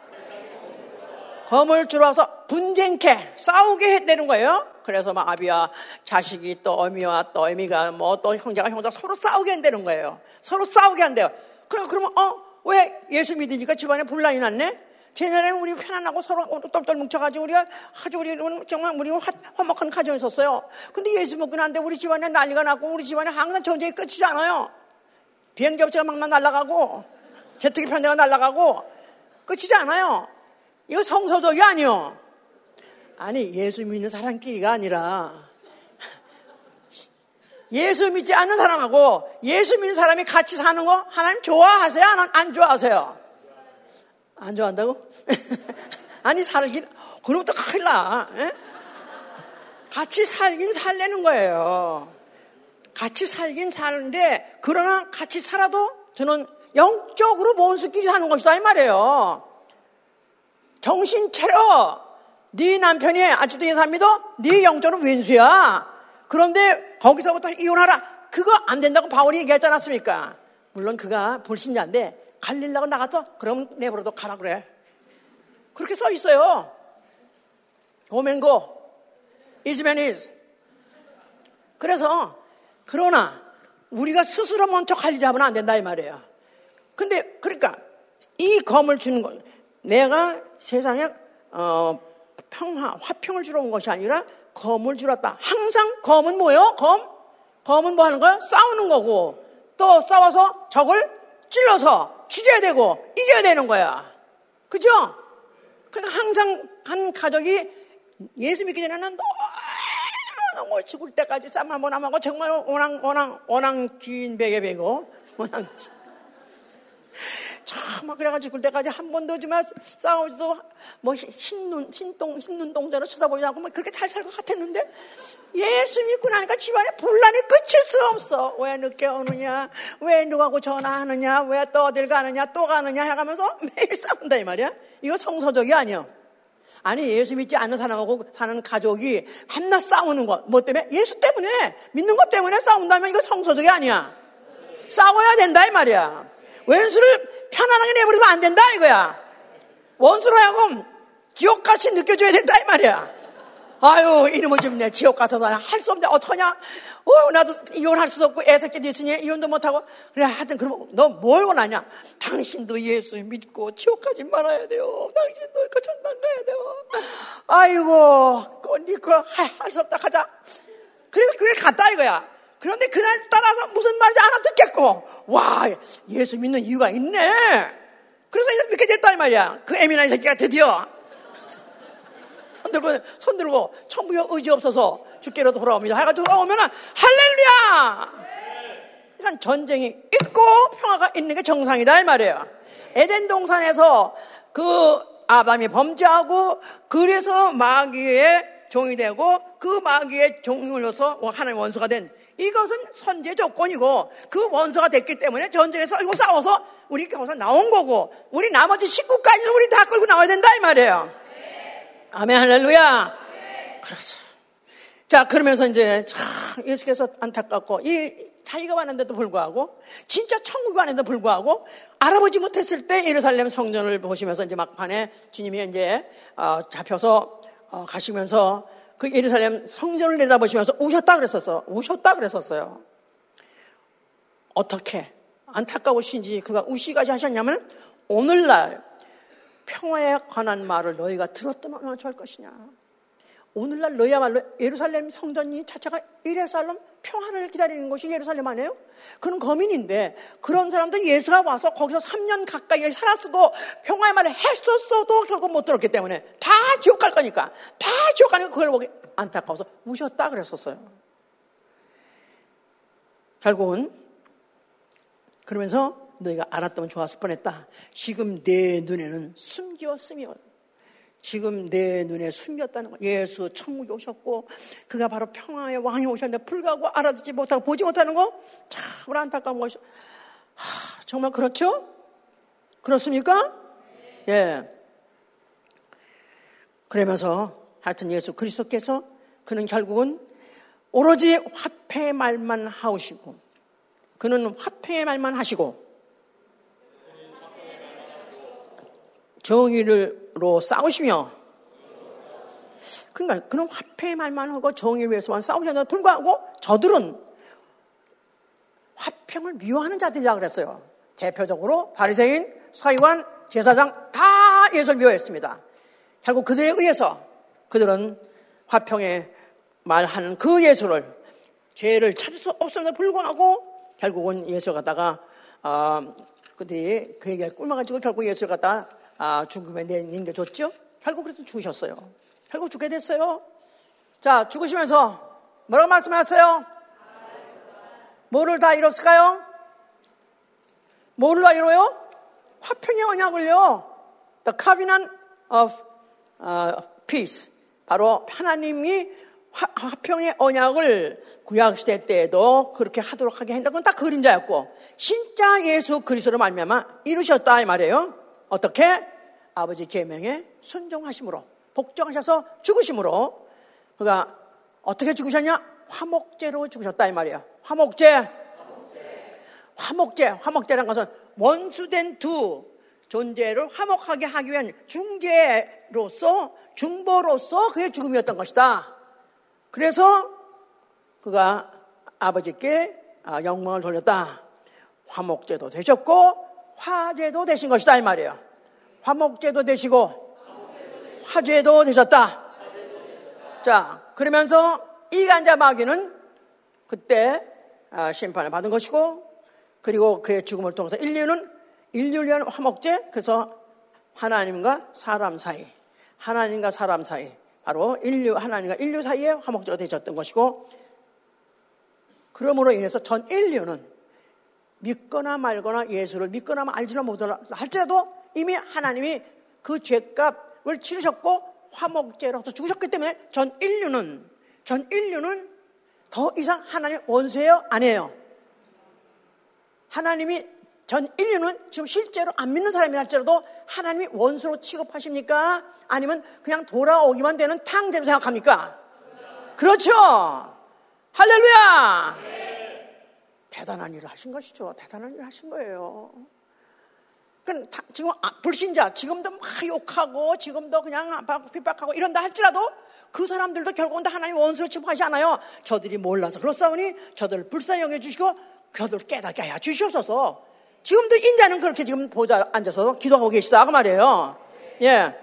검을 주러 와서 분쟁케 싸우게 했다는 거예요. 그래서 막 아비와 자식이 또 어미와 또 어미가 뭐 또 형제가 형제가 서로 싸우게 한다는 거예요. 서로 싸우게 한대요. 그럼 그러면 어 왜 예수 믿으니까 집안에 분란이 났네? 제년에는 우리 편안하고 서로 똘똘 뭉쳐가지고 우리가 아주 우리 정말 우리 화목한 가정이 있었어요. 근데 예수 먹고 난데 우리 집안에 난리가 났고 우리 집안에 항상 전쟁이 끝이지 않아요. 비행기 업체가 막 날아가고 제트기 편대가 날아가고 끝이지 않아요. 이거 성서적이 아니요. 아니 예수 믿는 사람끼리가 아니라 예수 믿지 않는 사람하고 예수 믿는 사람이 같이 사는 거 하나님 좋아하세요? 안, 안 좋아하세요? 안 좋아한다고? 아니 살긴 그럼 또 큰일 나. 에? 같이 살긴 살려는 거예요. 같이 살긴 사는데 그러나 같이 살아도 저는 영적으로 몬수끼리 사는 것이다 이 말이에요. 정신 차려. 네 남편이 아직도 안 믿어? 네 영적으로 왼수야. 그런데 거기서부터 이혼하라. 그거 안 된다고 바울이 얘기하지 않았습니까? 물론 그가 불신자인데 갈릴라고 나갔어? 그럼 내버려도 가라 그래. 그렇게 써 있어요. 고맨고, 이즈맨 이즈. 그래서, 그러나, 우리가 스스로 먼저 관리 잡으면 안 된다, 이 말이에요. 근데, 그러니까, 이 검을 주는 건, 내가 세상에, 어, 평화, 화평을 주러 온 것이 아니라, 검을 주러 왔다. 항상 검은 뭐예요? 검? 검은 뭐 하는 거야? 싸우는 거고, 또 싸워서 적을 찔러서 죽여야 되고, 이겨야 되는 거야. 그죠? 그러니까 항상 한 가족이 예수 믿기 전에는 너무 너무 죽을 때까지 쌈한번안 먹고 정말 원앙 원앙 원앙 긴 베개 베고 참 막 그래가지고 죽을 때까지 한 번도 좀 싸우지도 뭐 흰눈 흰동 흰눈 동자로 쳐다보지 않고 뭐 그렇게 잘 살 것 같았는데 예수 믿고 나니까 집안에 분란이 끝일 수 없어. 왜 늦게 오느냐? 왜 누구하고 전화하느냐? 왜 또 어딜 가느냐? 또 가느냐? 해가면서 매일 싸운다 이 말이야. 이거 성서적이 아니야. 아니 예수 믿지 않는 사람하고 사는 가족이 한낱 싸우는 것. 뭐 때문에? 예수 때문에 믿는 것 때문에 싸운다면 이거 성서적이 아니야. 싸워야 된다 이 말이야. 왼수를 편안하게 내버리면 안 된다 이거야. 원수로 하여금 지옥같이 느껴져야 된다 이 말이야. 아유, 이놈의 집내 지옥 같아서 할 수 없는데 어떡하냐? 어, 나도 이혼할 수도 없고 애새끼도 있으니 이혼도 못하고. 그래, 하여튼 그럼 너 뭘 원하냐? 당신도 예수 믿고 지옥 가지 말아야 돼요. 당신도 그 천당 가야 돼요. 아이고, 니그 할수 없다 하자. 그래서 그게 갔다 이거야. 그런데 그날 따라서 무슨 말인지 알아듣겠고, 와, 예수 믿는 이유가 있네. 그래서 이걸 믿게 됐다 이 말이야. 그 애미나이 새끼가 드디어 손 들고, 손 들고, 천부여 의지 없어서 죽게로 돌아옵니다. 해가 돌아오면 할렐루야! 그러니까 전쟁이 있고 평화가 있는 게 정상이다, 이 말이에요. 에덴 동산에서 그 아담이 범죄하고 그래서 마귀의 종이 되고 그 마귀의 종으로서 하나님 원수가 된 이것은 선제 조건이고 그 원수가 됐기 때문에 전쟁에 썰고 싸워서 우리 겨우서 나온 거고 우리 나머지 식구까지 우리 다 끌고 나와야 된다 이 말이에요. 아멘 할렐루야. 네. 그렇죠. 자 그러면서 이제 참 예수께서 안타깝고 이 자기가 왔는데도 불구하고 진짜 천국이 왔는데도 불구하고 알아보지 못했을 때 예루살렘 성전을 보시면서 이제 막판에 주님이 이제 어, 잡혀서 어, 가시면서 그 예루살렘 성전을 내다보시면서 우셨다 그랬었어. 우셨다 그랬었어요. 어떻게 안타까우신지 그가 우시까지 하셨냐면 오늘날 평화에 관한 말을 너희가 얼마나 좋을 것이냐. 오늘날 너희야말로 예루살렘 성전이 자체가 이래살렘 평화를 기다리는 곳이 예루살렘 아니에요? 그런 거민인데 그런 사람들 예수가 와서 거기서 3년 가까이 살았어도 평화의 말을 했었어도 결국 못 들었기 때문에 다 지옥 갈 거니까 다 지옥 가니까 그걸 보기 안타까워서 우셨다 그랬었어요. 결국은 그러면서 너희가 알았다면 좋았을 뻔했다. 지금 내 눈에는 숨겼으며 지금 내 눈에 숨겼다는 거. 예수 천국에 오셨고 그가 바로 평화의 왕이 오셨는데 불가하고 알아듣지 못하고 보지 못하는 거 참 안타까운 것이. 하, 정말 그렇죠? 그렇습니까? 예. 그러면서 하여튼 예수 그리스도께서 그는 결국은 오로지 화폐의 말만 하시고 그는 화폐의 말만 하시고 정의로 싸우시며 그러니까 그는 화폐의 말만 하고 정의를 위해서만 싸우셨는데 불구하고 저들은 화평을 미워하는 자들이라 그랬어요. 대표적으로 바리새인, 서기관, 제사장 다 예수를 미워했습니다. 결국 그들에 의해서 그들은 화평에 말하는 그 예수를 죄를 찾을 수 없음에도 불구하고 결국은 예수 갖다가 어, 그들이 그에게 꿀마가지고 결국 예수를 갖다 아, 죽음에 내넘겨줬죠. 결국 그래서 죽으셨어요. 결국 죽게 됐어요. 자, 죽으시면서 뭐라고 말씀하셨어요? 뭐를 다 이뤘을까요? 뭐를 다 이뤄요? 화평의 언약을요. The covenant of uh, peace. 바로 하나님이 화, 평의 언약을 구약시대 때에도 그렇게 하도록 하게 한다건 다 그림자였고 진짜 예수 그리스도로 말미암아 이루셨다 이 말이에요. 어떻게? 아버지 계명에 순종하심으로 복종하셔서 죽으심으로 그가 어떻게 죽으셨냐? 화목제로 죽으셨다 이 말이에요. 화목제. 화목제. 화목제라는 것은 원수된 두 존재를 화목하게 하기 위한 중재로서 중보로서 그의 죽음이었던 것이다. 그래서 그가 아버지께 아, 영광을 돌렸다. 화목제도 되셨고 화제도 되신 것이다 이 말이에요. 화목제도 되시고 화제도 되셨다. 자 그러면서 이간자 마귀는 그때 아, 심판을 받은 것이고 그리고 그의 죽음을 통해서 인류는 인류를 위한 화목제 그래서 하나님과 사람 사이 하나님과 사람 사이 바로 인류 하나님과 인류 사이에 화목제가 되셨던 것이고 그러므로 인해서 전 인류는 믿거나 말거나 예수를 믿거나 알지나 못하나 할지라도 이미 하나님이 그 죄값을 치르셨고 화목제로서 죽으셨기 때문에 전 인류는 전 인류는 더 이상 하나님 원수예요? 아니에요? 하나님이 전 인류는 지금 실제로 안 믿는 사람이 할지라도 하나님이 원수로 취급하십니까? 아니면 그냥 돌아오기만 되는 탕제로 생각합니까? 그렇죠. 할렐루야! 대단한 일을 하신 것이죠. 대단한 일을 하신 거예요. 지금 아, 불신자, 지금도 막 욕하고, 지금도 그냥 핍박하고 이런다 할지라도 그 사람들도 결국은 다 하나님 원수로 취급하지 않아요. 저들이 몰라서 그렇사오니 저들을 불쌍히 여겨 주시고 그들을 깨닫게 하여 주시옵소서. 지금도 인자는 그렇게 지금 보자 앉아서 기도하고 계시다 그 말이에요. 예.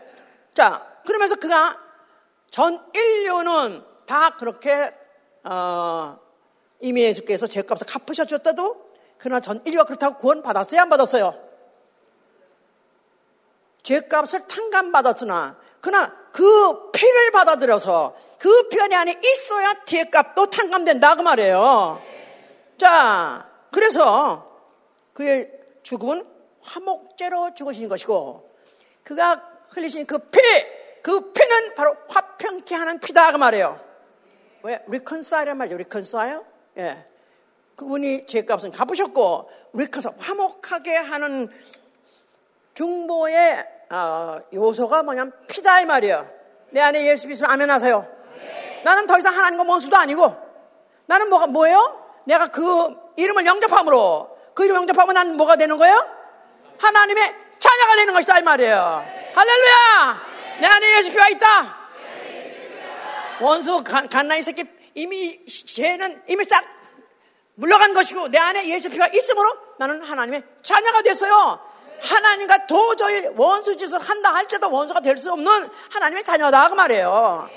자, 그러면서 그가 전 인류는 다 그렇게 어, 이미 예수께서 죄값을 갚으셨다도 그러나 전 인류가 그렇다고 구원 받았어요? 안 받았어요? 죄값을 탕감받았으나 그러나 그 피를 받아들여서 그피 안에 있어야 죄값도 탕감된다 그 말이에요. 자, 그래서 그의 죽음은 화목제로 죽으신 것이고 그가 흘리신 그 피, 그 피는 바로 화평케 하는 피다 그 말이에요. 왜? reconcile란 말이죠. reconcile. 예. 그분이 죄값은 갚으셨고 우리 가서 화목하게 하는 중보의 어, 요소가 뭐냐면 피다 이 말이에요. 내 안에 예수 믿으면 아멘 하세요. 네. 나는 더 이상 하나님과 원수도 아니고 나는 뭐가 뭐예요? 내가 그 이름을 영접함으로 그 이름 을 영접하면 나는 뭐가 되는 거예요? 하나님의 자녀가 되는 것이다 이 말이에요. 네. 할렐루야! 네. 내 안에 예수피가 있다. 원수 갓나이 새끼 이미 죄는 이미 싹 물러간 것이고 내 안에 예수 피가 있으므로 나는 하나님의 자녀가 됐어요. 하나님과 도저히 원수 짓을 한다 할지라도 원수가 될 수 없는 하나님의 자녀다 그 말이에요.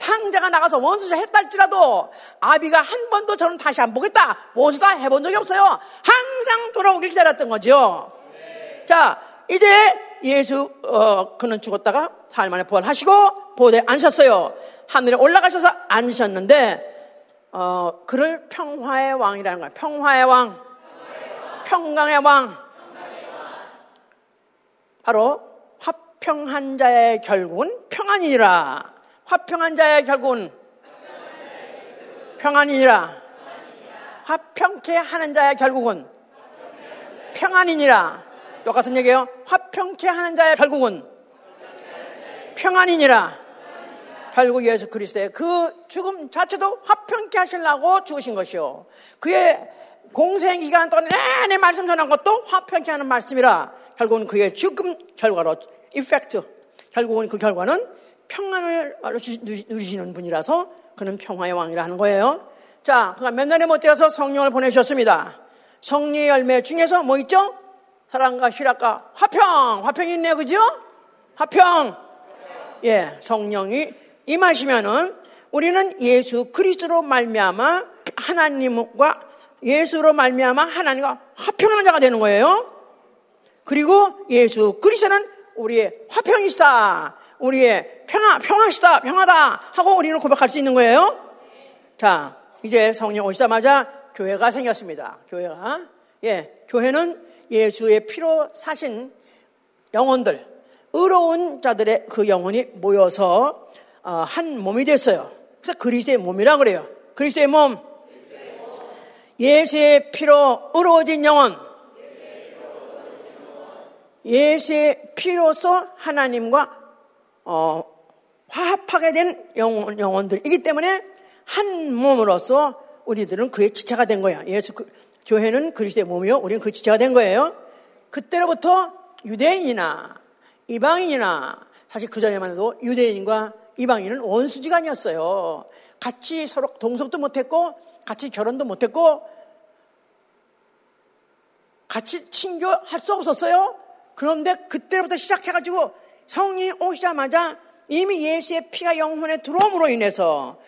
탕자가 나가서 원수자 했다 할지라도 아비가 한 번도 저는 다시 안 보겠다. 원수자 해본 적이 없어요. 항상 돌아오길 기다렸던 거죠. 자, 이제 예수 어, 그는 죽었다가 사흘 만에 부활하시고 보호대에 앉으셨어요. 하늘에 올라가셔서 앉으셨는데 어, 그를 평화의 왕이라는 거예요. 평화의 왕, 평강의 왕, 바로 화평한 자의 결국은 평안이니라. 화평한 자의 결국은 평안이니라. 화평케 하는 자의 결국은 평안이니라. 똑같은 얘기예요. 화평케 하는 자의 결국은 평안이니라. 결국 예수 그리스도의 그 죽음 자체도 화평케 하시려고 죽으신 것이요. 그의 공생 기간 동안 내내 말씀 전한 것도 화평케 하는 말씀이라. 결국은 그의 죽음 결과로 이펙트. 결국은 그 결과는 평안을 누리시는 분이라서 그는 평화의 왕이라 하는 거예요. 자, 그가 몇 년에 못 되어서 성령을 보내주셨습니다. 성리의 열매 중에서 뭐 있죠? 사랑과 희락과 화평, 화평이 있네요, 그죠? 화평. 예, 성령이 임하시면은 우리는 예수 그리스도로 말미암아 하나님과 예수로 말미암아 하나님과 화평하는 자가 되는 거예요. 그리고 예수 그리스도는 우리의 화평이시다. 우리의 평화, 평화시다, 평화다 하고 우리는 고백할 수 있는 거예요. 자, 이제 성령 오시자마자 교회가 생겼습니다. 교회가. 예, 교회는 예수의 피로 사신 영혼들, 의로운 자들의 그 영혼이 모여서 어, 한 몸이 됐어요. 그래서 그리스도의 몸이라 그래요. 그리스도의 몸. 예수의 피로 의로워진 영혼. 예수의 피로서 하나님과 어, 화합하게 된 영혼, 영혼들이기 때문에 한 몸으로서 우리들은 그의 지체가 된 거야. 예수 그, 교회는 그리스도의 몸이요. 우리는 그 지체가 된 거예요. 그때로부터 유대인이나 이방인이나 사실 그 전에만 해도 유대인과 이방인은 원수지간이었어요. 같이 서로 동석도 못했고 같이 결혼도 못했고 같이 친교할 수 없었어요. 그런데 그때부터 시작해가지고 성이 오시자마자 이미 예수의 피가 영혼에 들어옴으로 인해서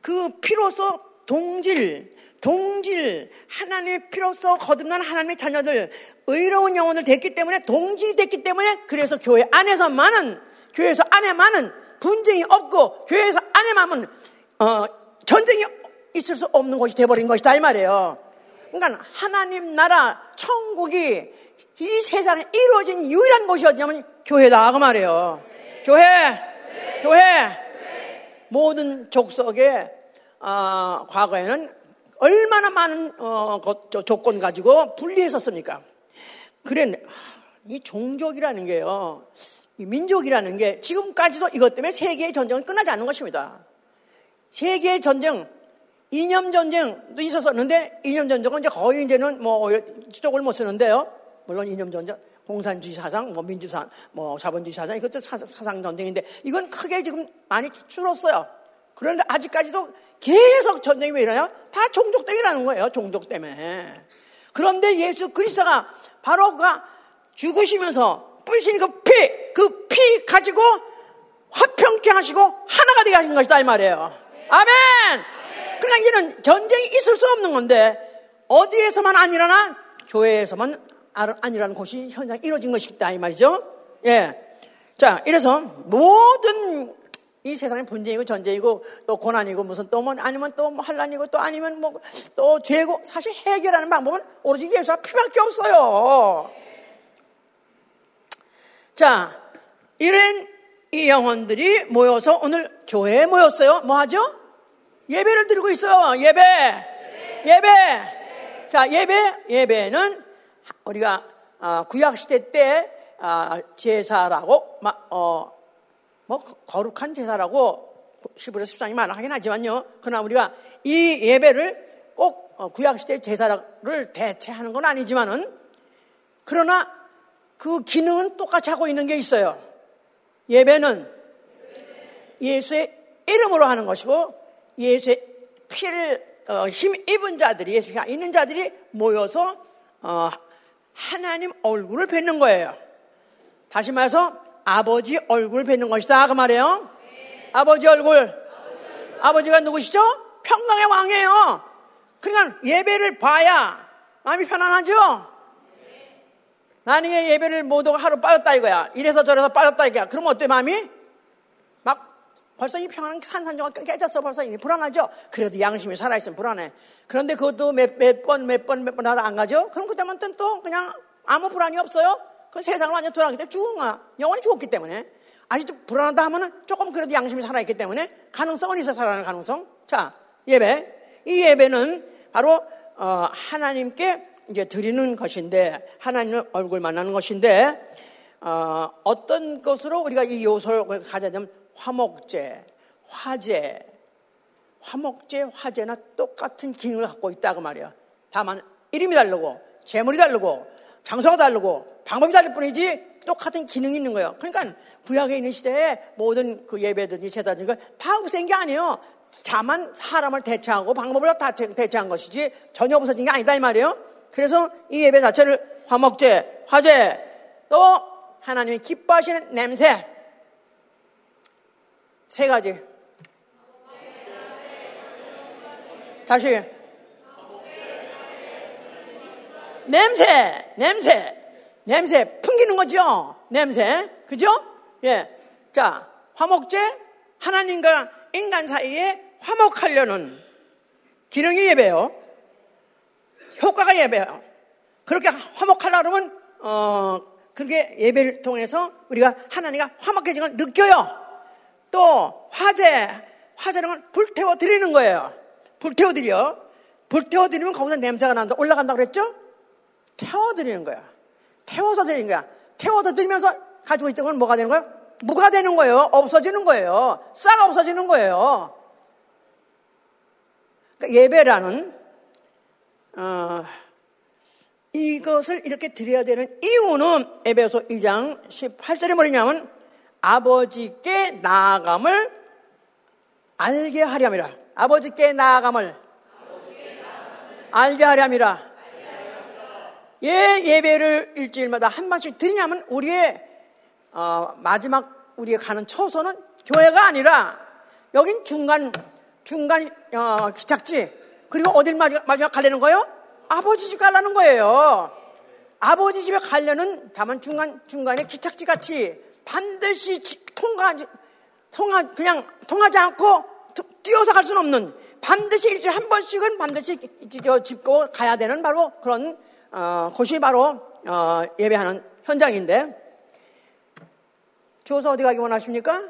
그 피로서 동질, 동질, 하나님의 피로서 거듭난 하나님의 자녀들, 의로운 영혼을 됐기 때문에 동질이 됐기 때문에 그래서 교회 안에서만은, 교회에서 안에만은 분쟁이 없고 교회에서 안에만은, 어, 전쟁이 있을 수 없는 곳이 돼버린 것이다 이 말이에요. 그러니까 하나님 나라, 천국이 이 세상에 이루어진 유일한 곳이 어디냐면 교회다 그 말이에요. 교회, 교회. 모든 족속의 어, 과거에는 얼마나 많은 어, 조건 가지고 분리했었습니까? 그래, 이 종족이라는 게요, 이 민족이라는 게 지금까지도 이것 때문에 세계의 전쟁은 끝나지 않는 것입니다. 세계의 전쟁, 이념 전쟁도 있었었는데 이념 전쟁은 이제 거의 이제는 뭐 쪽을 못 쓰는데요. 물론 이념 전쟁, 공산주의 사상, 뭐 민주사, 뭐 자본주의 사상 이것도 사상 전쟁인데 이건 크게 지금 많이 줄었어요. 그런데 아직까지도 계속 전쟁이 왜 일어나요? 다 종족 때문이라는 거예요. 종족 때문에. 그런데 예수 그리스도가 바로 그가 죽으시면서 뿌리신 그 피, 그 피 가지고 화평케 하시고 하나가 되게 하신 것이다 이 말이에요. 아멘. 그러니까 이제는 전쟁이 있을 수 없는 건데 어디에서만 안 일어나? 교회에서만 안 일어나는 곳이 현장이 이루어진 것이다 이 말이죠. 예. 자, 이래서 모든 이 세상에 분쟁이고 전쟁이고 또 고난이고 무슨 또 뭐 아니면 또 뭐 환란이고 또 아니면 뭐 또 죄고 사실 해결하는 방법은 오로지 예수와 피밖에 없어요. 자, 이런 이 영혼들이 모여서 오늘 교회에 모였어요. 뭐 하죠? 예배를 드리고 있어요. 예배. 예배. 자, 예배. 예배는 우리가 아, 구약 시대 때 아, 제사라고 어, 뭐 거룩한 제사라고 11월 13이 말하긴 하지만요. 그러나 우리가 이 예배를 꼭 어, 구약시대 제사를 대체하는 건 아니지만은 그러나 그 기능은 똑같이 하고 있는 게 있어요. 예배는 예수의 이름으로 하는 것이고 예수의 피를 어, 힘 입은 자들이 예수 피가 있는 자들이 모여서 어, 하나님 얼굴을 뵙는 거예요. 다시 말해서 아버지 얼굴 뵙는 것이다. 그 말이에요. 네. 아버지 얼굴. 아버지 가 누구시죠? 평강의 왕이에요. 그러니까 예배를 봐야 마음이 편안하죠? 만약에 예배를 모두가 하루 빠졌다 이거야. 이래서 저래서 빠졌다 이거야. 그러면 어때 마음이? 막 벌써 이 평안한 산산조가 깨졌어. 벌써 이미 불안하죠? 그래도 양심이 살아있으면 불안해. 그런데 그것도 몇, 몇 번, 몇 번, 몇 번 하다 안 가죠? 그럼 그때만 또 그냥 아무 불안이 없어요? 그 세상을 완전 돌아가기 때문에 죽은 거야. 영원히 죽었기 때문에. 아직도 불안하다 하면은 조금 그래도 양심이 살아있기 때문에 가능성은 있어 살아나는 가능성. 자, 예배. 이 예배는 바로 어, 하나님께 이제 드리는 것인데 하나님을 얼굴 만나는 것인데 어, 어떤 것으로 우리가 이 요소를 가져야 되면 화목제, 화제, 화목제, 화제나 똑같은 기능을 갖고 있다 그 말이야. 다만 이름이 다르고 재물이 다르고 장소가 다르고 방법이 다를 뿐이지 똑같은 기능이 있는 거예요. 그러니까 구약에 있는 시대에 모든 그 예배든지 제사든지 다 없앤 게 아니에요. 다만 사람을 대체하고 방법을 다 대체한 것이지 전혀 없어진 게 아니다 이 말이에요. 그래서 이 예배 자체를 화목제, 화제, 또 하나님이 기뻐하시는 냄새 세 가지. 다시 냄새, 냄새, 냄새 풍기는 거죠. 냄새, 그죠? 예, 자 화목제 하나님과 인간 사이에 화목하려는 기능이 예배요. 효과가 예배요. 그렇게 화목하려 그러면 어 그렇게 예배를 통해서 우리가 하나님과 화목해진 걸 느껴요. 또 화재, 화재는 불태워 드리는 거예요. 불태워 드려. 불태워 드리면 거기서 냄새가 난다. 올라간다 그랬죠? 태워 드리는 거야. 태워서 드리는 거야. 태워서 드리면서 가지고 있던 건 뭐가 되는 거예요? 무가 되는 거예요. 없어지는 거예요. 싹 없어지는 거예요. 그러니까 예배라는 어, 이것을 이렇게 드려야 되는 이유는 에베소 2장 18절에 뭐냐면 아버지께 나아감을 알게 하렴이라. 아버지께 나아감을 알게 하렴이라. 예, 예배를 일주일마다 한 번씩 드리냐면 우리의 어, 마지막 우리가 가는 처소는 교회가 아니라 여긴 중간 중간 어, 기착지 그리고 어딜 마지막, 마지막 가려는 거예요? 아버지 집 가려는 거예요. 아버지 집에 가려는 다만 중간 중간에 기착지 같이 반드시 통과 통하 그냥 통하지 않고 뛰어서 갈 수는 없는 반드시 일주일에 한 번씩은 반드시 짚고 가야 되는 바로 그런 어, 곳이 바로 어, 예배하는 현장인데 주어서 어디 가기 원하십니까?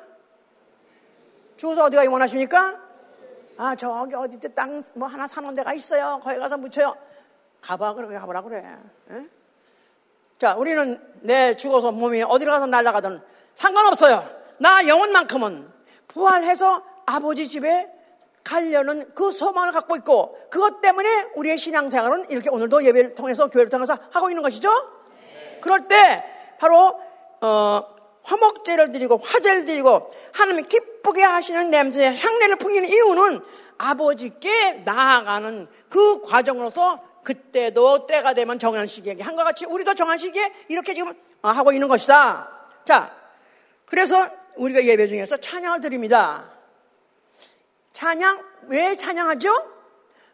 주어서 어디 가기 원하십니까? 아 저기 어디 땅 뭐 하나 사놓은 데가 있어요. 거기 가서 묻혀요. 가봐 그래 가보라 그래. 에? 자 우리는 내 죽어서 몸이 어디로 가서 날아가든 상관없어요. 나 영혼만큼은 부활해서 아버지 집에 가려는 그 소망을 갖고 있고 그것 때문에 우리의 신앙생활은 이렇게 오늘도 예배를 통해서 교회를 통해서 하고 있는 것이죠. 네. 그럴 때 바로 어, 화목제를 드리고 화제를 드리고 하나님 기쁘게 하시는 냄새 향내를 풍기는 이유는 아버지께 나아가는 그 과정으로서 그때도 때가 되면 정한 시기에 한것 같이 우리도 정한 시기에 이렇게 지금 하고 있는 것이다. 자, 그래서 우리가 예배 중에서 찬양을 드립니다. 찬양, 왜 찬양하죠?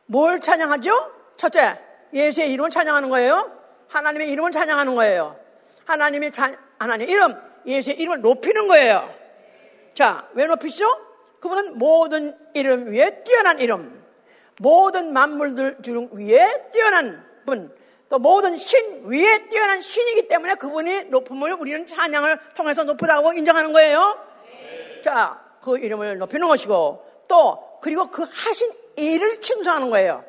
뭘 찬양하죠? 첫째, 예수의 이름을 찬양하는 거예요. 하나님의 이름을 찬양하는 거예요. 하나님의 자, 하나님의 이름, 예수의 이름을 높이는 거예요. 자, 왜 높이죠? 그분은 모든 이름 위에 뛰어난 이름, 모든 만물들 중 위에 뛰어난 분, 또 모든 신 위에 뛰어난 신이기 때문에 그분이 높음을 우리는 찬양을 통해서 높다고 인정하는 거예요. 네. 자, 그 이름을 높이는 것이고 또 그리고 그 하신 일을 칭송하는 거예요.